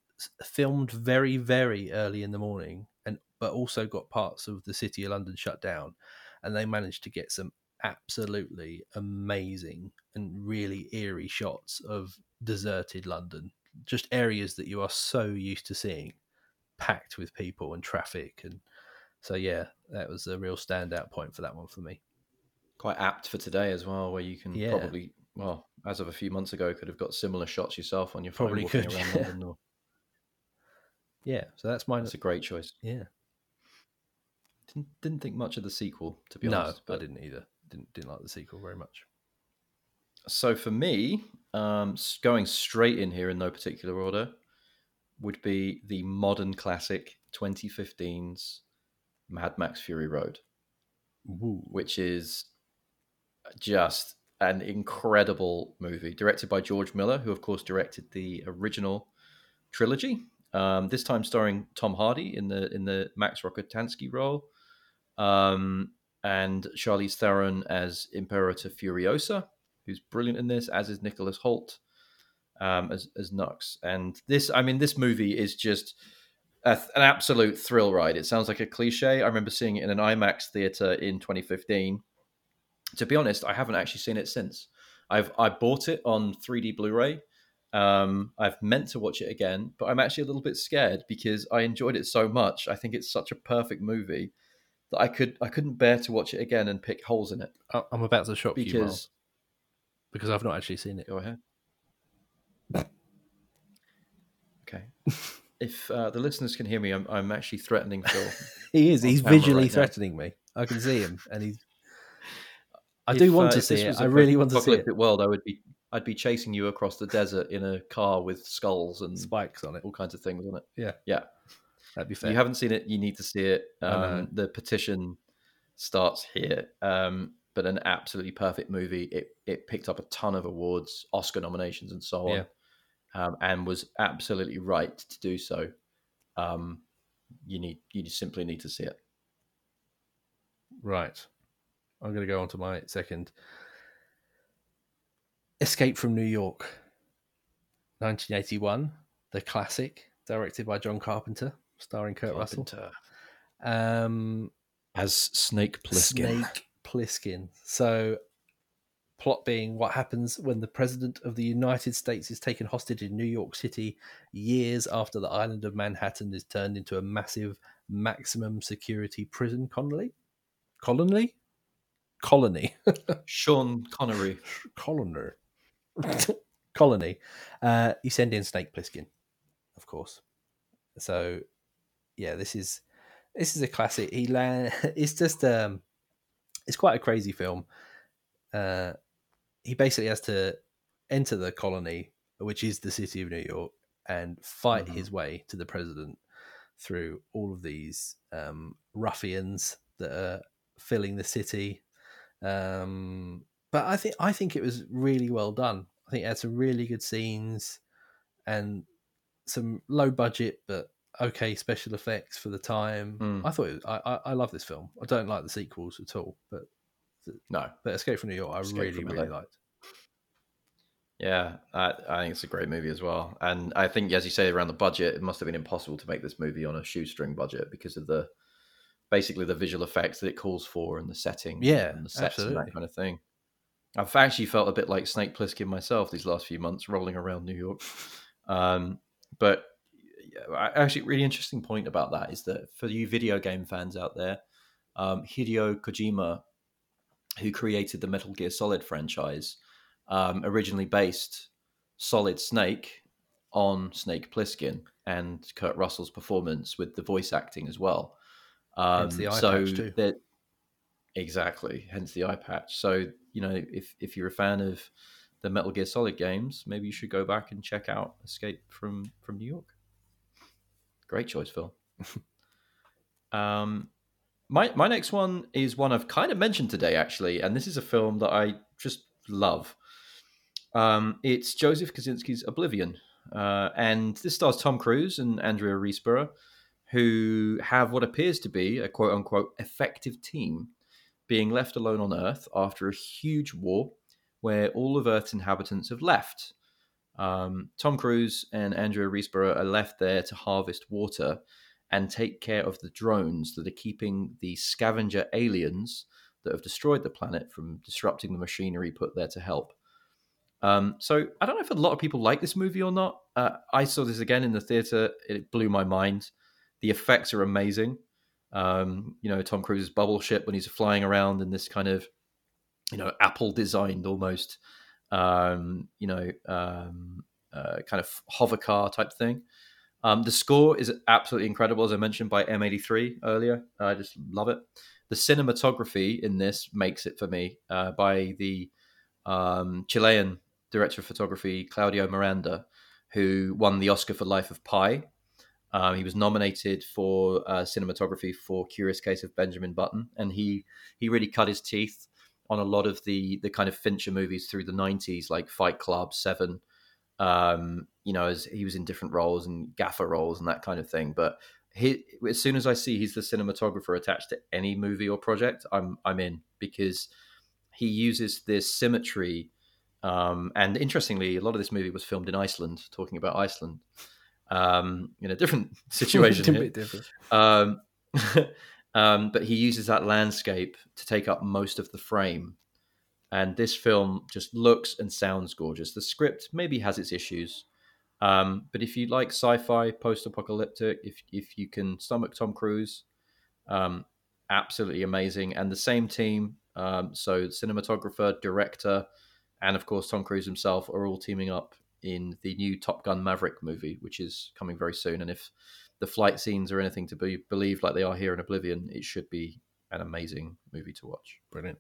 filmed very very early in the morning, and but also got parts of the city of London shut down, and they managed to get some absolutely amazing and really eerie shots of deserted London, just areas that you are so used to seeing, packed with people and traffic, and so yeah, that was a real standout point for that one for me. Quite apt for today as well, where you can Yeah. probably, well, as of a few months ago, could have got similar shots yourself on your phone Probably could, around yeah. London. Or, Yeah, so that's mine. that's a great choice. Yeah, Didn't, didn't think much of the sequel, to be no, honest. I but- didn't either. Didn't didn't like the sequel very much. So for me, um, going straight in here in no particular order, would be the modern classic 2015's Mad Max Fury Road, Woo. which is just an incredible movie, directed by George Miller, who of course directed the original trilogy. Um, this time starring Tom Hardy in the in the Max Rockatansky role, um, and Charlize Theron as Imperator Furiosa, who's brilliant in this, as is Nicholas Hoult um, as as Nux. And this, I mean, this movie is just a, an absolute thrill ride. It sounds like a cliche. I remember seeing it in an IMAX theater in 2015. To be honest, I haven't actually seen it since. I've I bought it on 3D Blu-ray. Um, I've meant to watch it again, but I'm actually a little bit scared because I enjoyed it so much. I think it's such a perfect movie that I could I couldn't bear to watch it again and pick holes in it I'm about to shock you, Mark, because because I've not actually seen it. go ahead. Okay. if uh, the listeners can hear me, I'm, I'm actually threatening Phil. He is. He's visually right threatening me. I can see him, and he's. I If, do want uh, to see it. I really want to see it. world. I would be I'd be chasing you across the desert in a car with skulls and Spikes on it. all kinds of things on it. Yeah. yeah. That'd be fair. You haven't seen it, you need to see it. Um, the petition starts here, um, but an absolutely perfect movie. It it picked up a ton of awards, Oscar nominations, and so on, Yeah. um, and was absolutely right to do so. Um, you need you just simply need to see it. Right. I'm going to go on to my second. Escape from New York, 1981, the classic, directed by John Carpenter, starring Kurt Russell. Um, as Snake Plissken. Snake Plissken. So, plot being what happens when the president of the United States is taken hostage in New York City years after the island of Manhattan is turned into a massive maximum security prison colony. Colony? Colony. Sean Connery. Colony. colony. Uh, you send in Snake Plissken, of course. So, yeah, this is this is a classic. He land. It's just um, it's quite a crazy film. Uh, he basically has to enter the colony, which is the city of New York, and fight Mhm. his way to the president through all of these um, ruffians that are filling the city. Um, but I think I think it was really well done. I think it had some really good scenes and some low budget but okay special effects for the time. Mm. I thought it I, I I love this film. I don't like the sequels at all, but No, but Escape from New York I Escape really really LA. liked. Yeah, I, I think it's a great movie as well. And I think, as you say, around the budget, it must have been impossible to make this movie on a shoestring budget because of the basically the visual effects that it calls for and the setting, Yeah, and the sets and absolutely. that kind of thing. I've actually felt a bit like Snake Plissken myself these last few months, rolling around New York. Um, but actually, really interesting point about that is that for you video game fans out there, um, Hideo Kojima, who created the Metal Gear Solid franchise, um, originally based Solid Snake on Snake Plissken and Kurt Russell's performance with the voice acting as well. Um, Hence the eye so that exactly, hence the eye patch. So you know, if if you're a fan of the Metal Gear Solid games, maybe you should go back and check out Escape from from New York. Great choice, Phil. um, my my next one is one I've kind of mentioned today, actually, and this is a film that I just love. Um, it's Joseph Kosinski's Oblivion, uh, and this stars Tom Cruise and Andrea Riseborough, who have what appears to be a quote unquote effective team, being left alone on Earth after a huge war where all of Earth's inhabitants have left. Um, Tom Cruise and Andrea Riseborough are left there to harvest water and take care of the drones that are keeping the scavenger aliens that have destroyed the planet from disrupting the machinery put there to help. Um, so I don't know if a lot of people like this movie or not. Uh, I saw this again in the theater; it blew my mind. The effects are amazing. Um, you know, Tom Cruise's bubble ship when he's flying around in this kind of, you know, Apple designed almost, um, you know, um, uh, kind of hover car type thing. Um, the score is absolutely incredible, as I mentioned by M83 earlier. I just love it. The cinematography in this makes it for me uh, by the um, Chilean director of photography Claudio Miranda, who won the Oscar for Life of Pi. Um, he was nominated for uh, cinematography for Curious Case of Benjamin Button, and he he really cut his teeth on a lot of the the kind of Fincher movies through the '90s, like Fight Club, Seven. Um, you know, as he was in different roles and gaffer roles and that kind of thing. But he, as soon as I see he's the cinematographer attached to any movie or project, I'm I'm in because he uses this symmetry. Um, and interestingly, a lot of this movie was filmed in Iceland, talking about Iceland, um, in a different situation. a bit different. Um, but he uses that landscape to take up most of the frame. And this film just looks and sounds gorgeous. The script maybe has its issues. Um, but if you like sci fi, post apocalyptic, if, if you can stomach Tom Cruise, um, absolutely amazing. And the same team, um, so cinematographer, director, and of course Tom Cruise himself, are all teaming up in the new Top Gun Maverick movie, which is coming very soon. And if the flight scenes are anything to be believed like they are here in Oblivion, it should be an amazing movie to watch. Brilliant.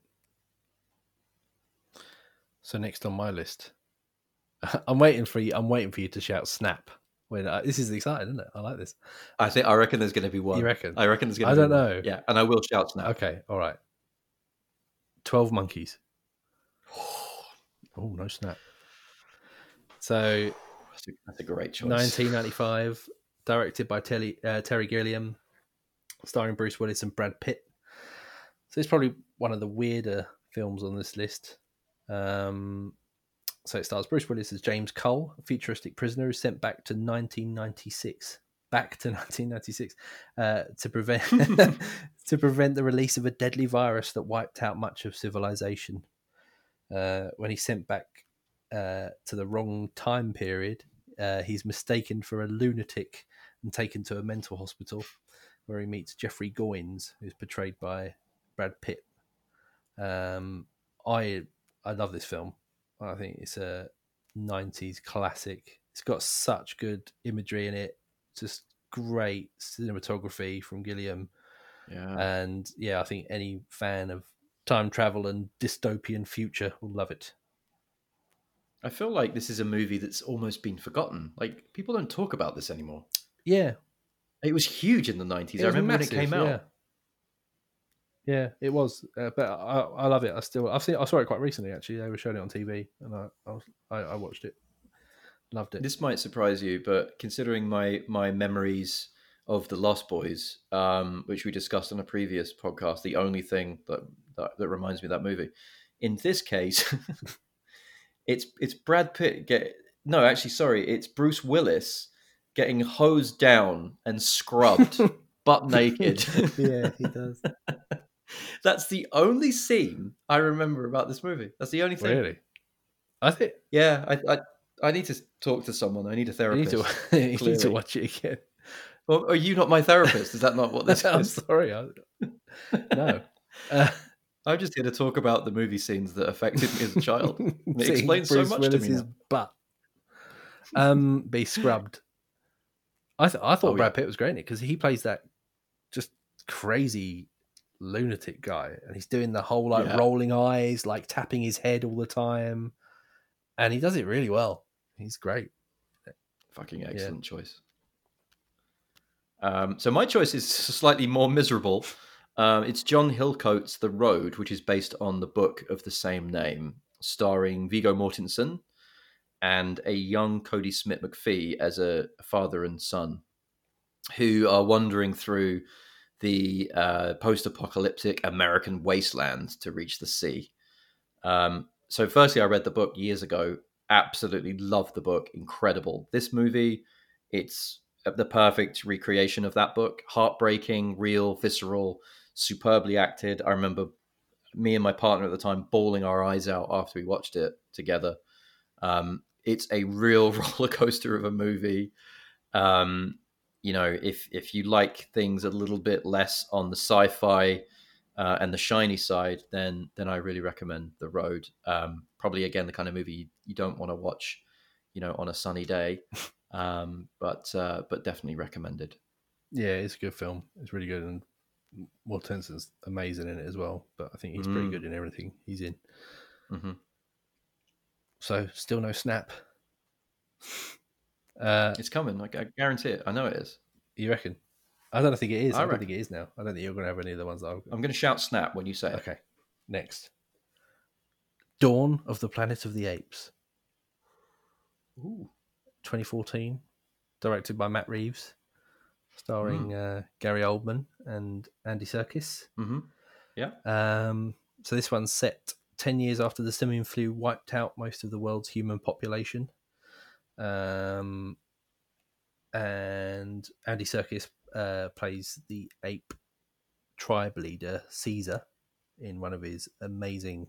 So next on my list, I'm waiting for you. I'm waiting for you to shout "snap." When uh, this is exciting, isn't it? I like this. I think I reckon there's going to be one. You reckon? I reckon there's going. To I to don't be one. know. Yeah, and I will shout snap. Okay, all right. Twelve monkeys. Oh no, snap. So That's a, that's a great choice. 1995, directed by Terry, uh, Terry Gilliam, starring Bruce Willis and Brad Pitt. So it's probably one of the weirder films on this list. Um, so it stars Bruce Willis as James Cole, a futuristic prisoner who's sent back to 1996. Back to 1996 uh, to prevent to prevent the release of a deadly virus that wiped out much of civilization. Uh, when he's sent back uh, to the wrong time period, uh, he's mistaken for a lunatic and taken to a mental hospital where he meets Jeffrey Goines, who's portrayed by Brad Pitt. Um, I I love this film. I think it's a '90s classic. It's got such good imagery in it, just great cinematography from Gilliam, Yeah. and yeah, I think any fan of time travel and dystopian future will love it. I feel like this is a movie that's almost been forgotten. Like people don't talk about this anymore. Yeah, It was huge in the nineties. I remember massive, when it came out. Yeah, yeah it was. Uh, but I, I love it. I still I've seen I saw it quite recently actually. They were showing it on TV, and I I, was, I, I watched it. Loved it. This might surprise you, but considering my my memories of the Lost Boys, um, which we discussed on a previous podcast, the only thing that that, that reminds me of that movie, in this case, it's it's Brad Pitt get no, actually, sorry, it's Bruce Willis getting hosed down and scrubbed butt naked. yeah, he does. That's the only scene I remember about this movie. That's the only thing. really? I think Yeah, I, I I need to talk to someone. I need a you need therapist. to you need to watch it again. Well, are you not my therapist? Is that not what this I'm is? sorry. I, no. Uh, I'm just here to talk about the movie scenes that affected me as a child. It explains so much to me Willis's now. butt. Um, be scrubbed. I th- I thought Oh, Brad yeah. Pitt was great in it because he plays that just crazy lunatic guy, and he's doing the whole like Yeah. rolling eyes, like tapping his head all the time, and he does it really well. He's great. Fucking excellent choice. Um, so my choice is slightly more miserable. Um, it's John Hillcoat's The Road, which is based on the book of the same name, starring Viggo Mortensen and a young Kodi Smit-McPhee as a father and son who are wandering through the uh, post-apocalyptic American wasteland to reach the sea. Um, so, firstly, I read the book years ago. Absolutely loved the book. Incredible. This movie, it's the perfect recreation of that book. Heartbreaking, real, visceral, superbly acted. I remember me and my partner at the time bawling our eyes out after we watched it together. Um, it's a real roller coaster of a movie. Um, you know, if if you like things a little bit less on the sci-fi uh, and the shiny side, then then I really recommend The Road. Um, probably again the kind of movie you, you don't want to watch, you know, on a sunny day, um, but uh, but definitely recommended. Yeah, it's a good film. It's really good, and Mortensen's amazing in it as well. But I think he's pretty Mm. good in everything he's in. hmm So still no snap. Uh, It's coming. I, guarantee it. I know it is. you reckon? I don't think it is. I I, don't think it is now. I don't think you're going to have any of the ones that got. I'm going to shout snap when you say it. Okay, next. Dawn of the Planet of the Apes, Ooh. 2014, directed by Matt Reeves, starring uh, Gary Oldman and Andy Serkis. hmm Um, so this one's set 10 years after the simian flu wiped out most of the world's human population. Um, and Andy Serkis uh, plays the ape tribe leader Caesar in one of his amazing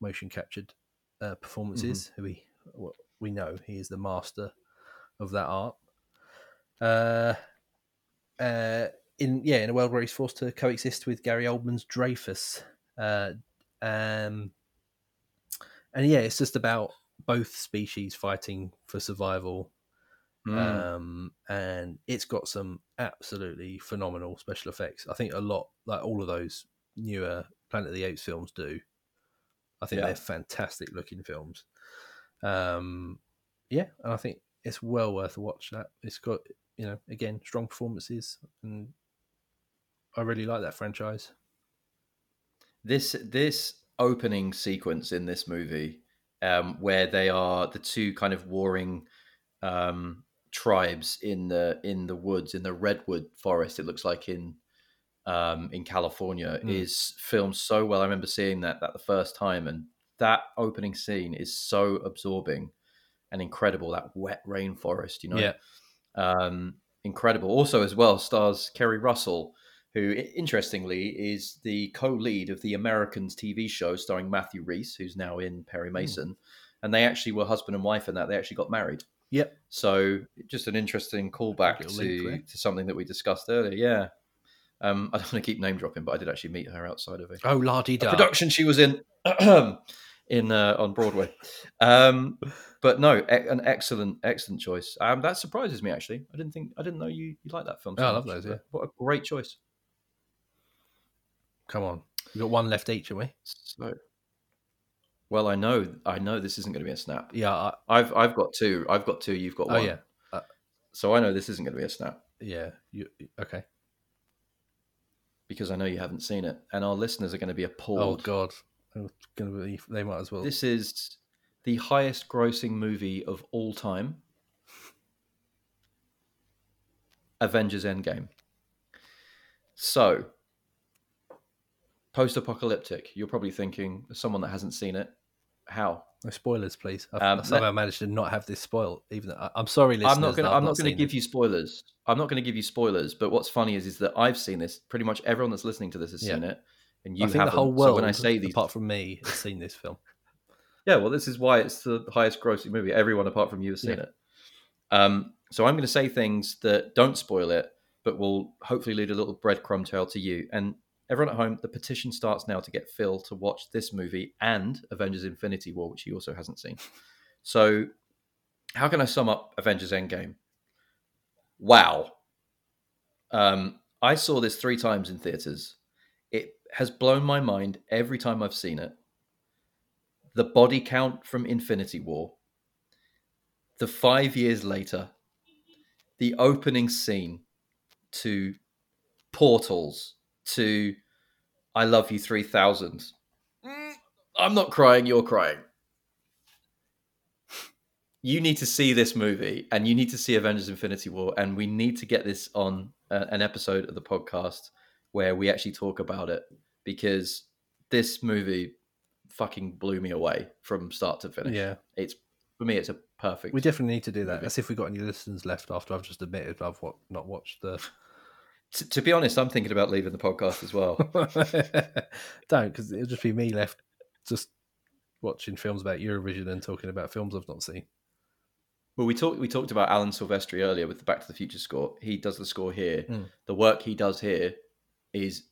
motion captured uh, performances. Who we what we know he is the master of that art. Uh, uh, in yeah, in a world where he's forced to coexist with Gary Oldman's Dreyfus, uh, um, and yeah, it's just about both species fighting for survival. Mm. Um, and it's got some absolutely phenomenal special effects. I think a lot, like all of those newer Planet of the Apes films do. I think Yeah. they're fantastic looking films. Um, yeah, and I think it's well worth a watch. That it's got you know again strong performances, and I really like that franchise. This this opening sequence in this movie um, where they are the two kind of warring um, tribes in the in the woods in the redwood forest it looks like in um, in California Mm. is filmed so well I remember seeing that that the first time and that opening scene is so absorbing and incredible that wet rainforest you know Yeah, um, incredible. Also, as well, stars Keri Russell, who interestingly is the co-lead of the Americans TV show starring Matthew Rhys, who's now in Perry Mason, and they actually were husband and wife in that. They actually got married. Yep. So just an interesting callback link to to something that we discussed earlier. Yeah. Um, I don't want to keep name dropping, but I did actually meet her outside of it Oh, la a da. production she was in in uh, on Broadway. Um, but no, e- an excellent, excellent choice. Um, that surprises me actually. I didn't think I didn't know you you like that film. Oh, I love much, those, yeah. What a great choice. Come on, we've got one left each, have we? So, well, I know, I know this isn't going to be a snap. Yeah. I, I've I've got two. I've got two. You've got oh one. yeah. Uh, So I know this isn't going to be a snap yeah. You okay? because I know you haven't seen it, and our listeners are going to be appalled. Oh god, I'm gonna be. They might as well. This is the highest grossing movie of all time. Avengers Endgame. So, post apocalyptic, you're probably thinking, someone that hasn't seen it, how? No spoilers, please. I've, Um, somehow managed to not have this spoiled. Even though, I'm sorry, listeners. I'm not going I'm not going to give it. you spoilers. I'm not going to give you spoilers, but what's funny is is that I've seen this. Pretty much everyone that's listening to this has Yeah. seen it, and you I think haven't. the whole world, so when I say these, apart from me, has seen this film. Yeah, well, this is why it's the highest grossing movie. Everyone apart from you has seen Yeah. it. Um, so I'm going to say things that don't spoil it, but will hopefully lead a little breadcrumb trail to you. And everyone at home, the petition starts now to get Phil to watch this movie and Avengers Infinity War, which he also hasn't seen. So, how can I sum up Avengers Endgame? Wow. Um, I saw this three times in theaters. It has blown my mind every time I've seen it the body count from Infinity War, the five years later, the opening scene to Portals to I Love You 3000. Mm, I'm not crying, you're crying. You need to see this movie and you need to see Avengers Infinity War, and we need to get this on uh, an episode of the podcast where we actually talk about it because this movie fucking blew me away from start to finish. Yeah, It's for me, it's a perfect. we definitely need to do that. movie. As if we got any listeners left after I've just admitted I've what, not watched the. T- to be honest, I'm thinking about leaving the podcast as well. Don't because it'll just be me left, just watching films about Eurovision and talking about films I've not seen. well, we talked we talked about Alan Silvestri earlier with the Back to the Future score. He does the score here. Mm. The work he does here is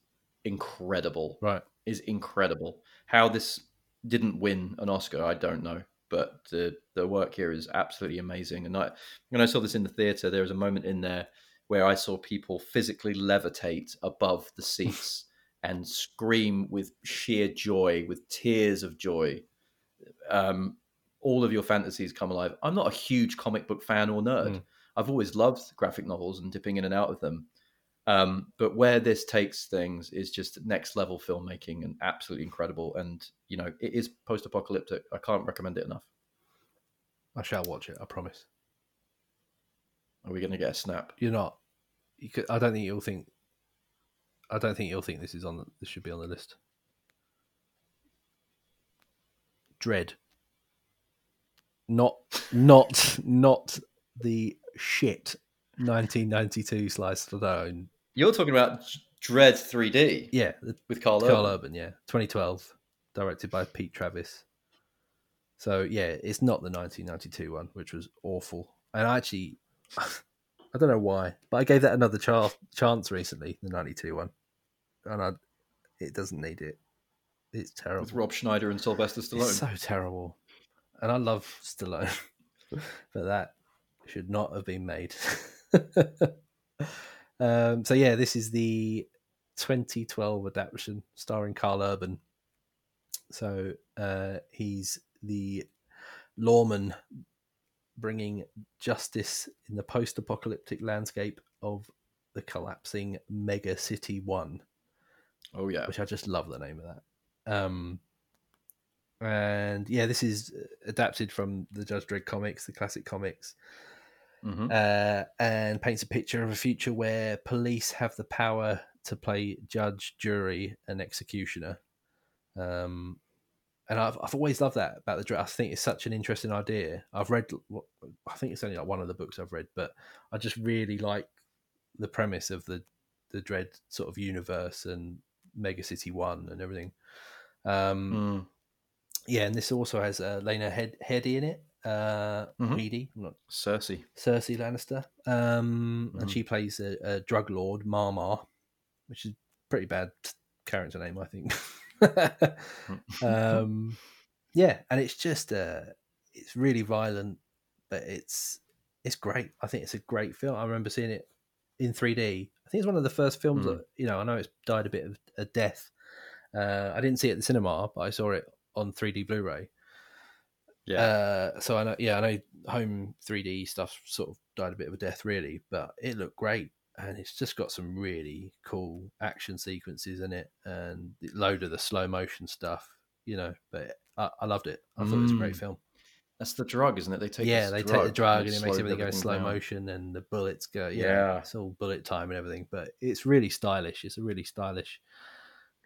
incredible. Right. Is incredible. How this didn't win an Oscar, I don't know. But the the work here is absolutely amazing. And I when I saw this in the theater, there was a moment in there where I saw people physically levitate above the seats and scream with sheer joy, with tears of joy. Um, all of your fantasies come alive. I'm not a huge comic book fan or nerd. Mm. I've always loved graphic novels and dipping in and out of them. Um, but where this takes things is just next level filmmaking and absolutely incredible. And you know, it is post apocalyptic. I can't recommend it enough. I shall watch it. I promise. Are we going to get a snap? You're not. You could, I don't think you'll think. I don't think you'll think this is on. This should be on the list. Dredd. Not, not, not the shit. 1992 slice Stallone. You're talking about Dredd 3D Yeah, with Karl. Karl Urban. Urban. Yeah, 2012, directed by Pete Travis. So yeah, it's not the 1992 one, which was awful. And I actually, I don't know why, but I gave that another chance chance recently, the '92 one, and I, it doesn't need it. It's terrible. With Rob Schneider and Sylvester Stallone. It's so terrible, and I love Stallone, but that should not have been made. um, so yeah, this is the 2012 adaptation starring Karl Urban. So uh, he's the lawman bringing justice in the post-apocalyptic landscape of the collapsing mega city one oh yeah. which i just love the name of that um and yeah this is adapted from the judge dredd comics the classic comics Mhm. uh, and paints a picture of a future where police have the power to play judge, jury, and executioner. Um, and I've, I've always loved that about the Dredd. I think it's such an interesting idea. I've read, I think it's only like one of the books I've read, but I just really like the premise of the the Dredd sort of universe and Mega City One and everything. Um, Mm. yeah, and this also has uh, Lena Head- Headey in it. Uh, Mhm. Headey, I'm not Cersei. Cersei Lannister, um, and Mhm. she plays a, a drug lord, Ma-Ma, which is pretty bad character name, I think. um, yeah, and it's just uh, it's really violent, but it's it's great. I think it's a great film. I remember seeing it in 3D. I think it's one of the first films Mm. that you know. I know it's died a bit of a death. Uh, I didn't see it at the cinema, but I saw it on 3D Blu-ray. yeah. Uh, so I know, yeah, I know home 3D stuff sort of died a bit of a death, really, but it looked great, and it's just got some really cool action sequences in it, and a load of the slow motion stuff, you know. But I, I loved it. I thought it was a great Mm. film. That's the drug, isn't it? They take yeah, they take the drug and it makes everything go slow down. motion, and the bullets go. Yeah, Yeah. it's all bullet time and everything. But it's really stylish. It's a really stylish.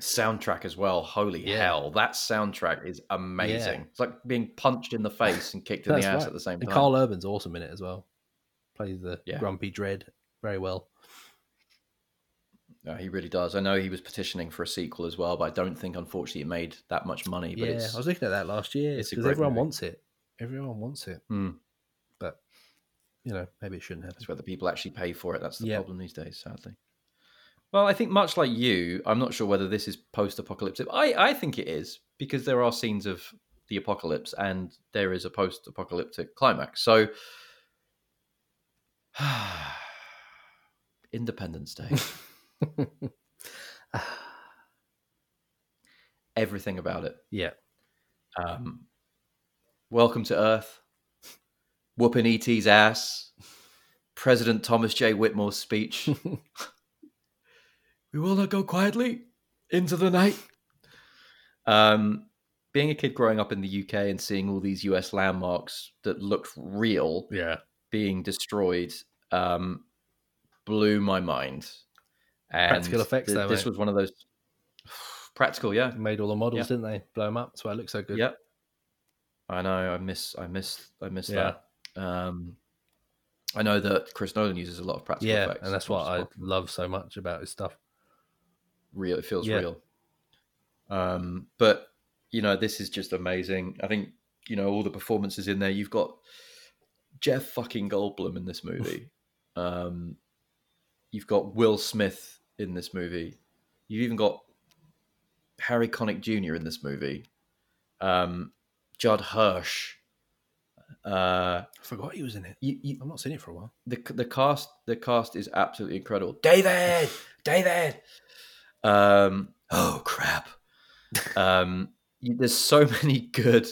Soundtrack as well. Holy Yeah. hell, that soundtrack is amazing. Yeah. It's like being punched in the face and kicked in the ass right. at the same And time. Karl Urban's awesome in it as well. Plays the grumpy Dredd very well. No, he really does. I know he was petitioning for a sequel as well, but I don't think, unfortunately, it made that much money. But yeah, it's, I was looking at that last year because everyone movie. wants it. Everyone wants it, Hmm. but you know maybe it shouldn't happen. It's whether people actually pay for it. That's the Yeah. problem these days, sadly. Well, I think much like you, I'm not sure whether this is post-apocalyptic. I, I think it is because there are scenes of the apocalypse and there is a post-apocalyptic climax. So, Independence Day, everything about it. yeah, Um, Welcome to Earth, whooping ET's ass, President Thomas J. Whitmore's speech. we will not go quietly into the night. Um, being a kid growing up in the UK and seeing all these US landmarks that looked real yeah, being destroyed um, blew my mind. And Practical effects, th- though, this mate. was one of those practical, yeah. made all the models, Yeah. didn't they? Blow them up. That's why it looks so good. Yep. I know. I miss. I miss. I miss Yeah. that. Um, I know that Chris Nolan uses a lot of practical yeah, effects, and that's what I love so much about his stuff. real. It feels Yeah. real. Um, but you know, this is just amazing. I think you know all the performances in there. You've got Jeff fucking Goldblum in this movie. um, you've got Will Smith in this movie. You've even got Harry Connick Jr. in this movie. Um, Judd Hirsch. Uh, I forgot he was in it. you, you, I'm not seen it for a while. the the cast the cast is absolutely incredible. David, David. Um, oh crap. um, you- there's so many good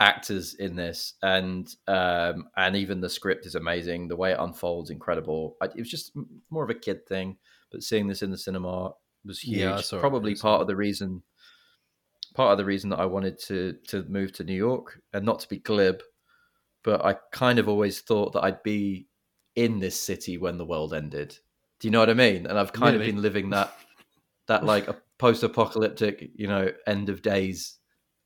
actors in this, and um, and even the script is amazing. The way it unfolds, incredible. I, it was just more of a kid thing, but seeing this in the cinema was huge. Yeah, Probably part of the reason. Part of the reason that I wanted to to move to New York, and not to be glib, but I kind of always thought that I'd be in this city when the world ended. Do you know what I mean? And I've kind Really? of been living that that like a post-apocalyptic, you know, end of days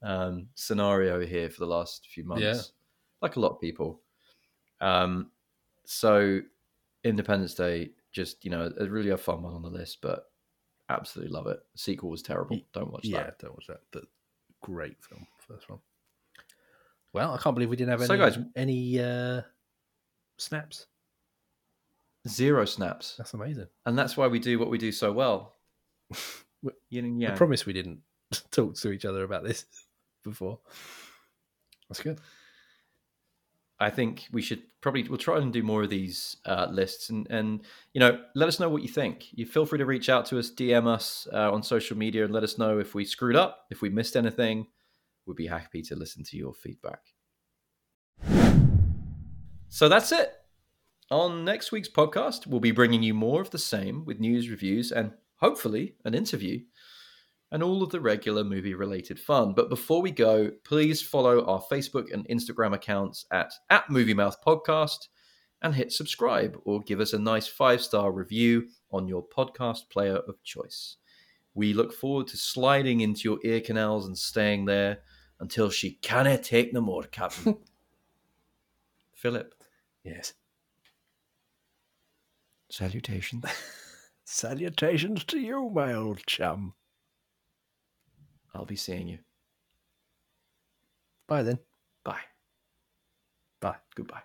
um, scenario here for the last few months, Yeah. like a lot of people. Um, so Independence Day, just you know, a really a fun one on the list, but absolutely love it. The sequel was terrible. Don't watch that. yeah, that. don't watch that. But great film, first one. Well, I can't believe we didn't have any So, guys- any uh, snaps. Zero snaps. That's amazing. And that's why we do what we do so well. Yin and yang. I promise we didn't talk to each other about this before. That's good. I think we should probably we'll try and do more of these uh, lists and and you know let us know what you think. You feel free to reach out to us, DM us uh, on social media, and let us know if we screwed up, if we missed anything. We'd be happy to listen to your feedback. So that's it. On next week's podcast, we'll be bringing you more of the same with news, reviews, and hopefully an interview and all of the regular movie related fun. But before we go, please follow our Facebook and Instagram accounts at, at Movie Mouth Podcast and hit subscribe or give us a nice five star review on your podcast player of choice. We look forward to sliding into your ear canals and staying there until she canna take no more, Captain. Philip, Yes. salutations. Salutations to you, my old chum. I'll be seeing you. Bye then. Bye. Bye. Goodbye.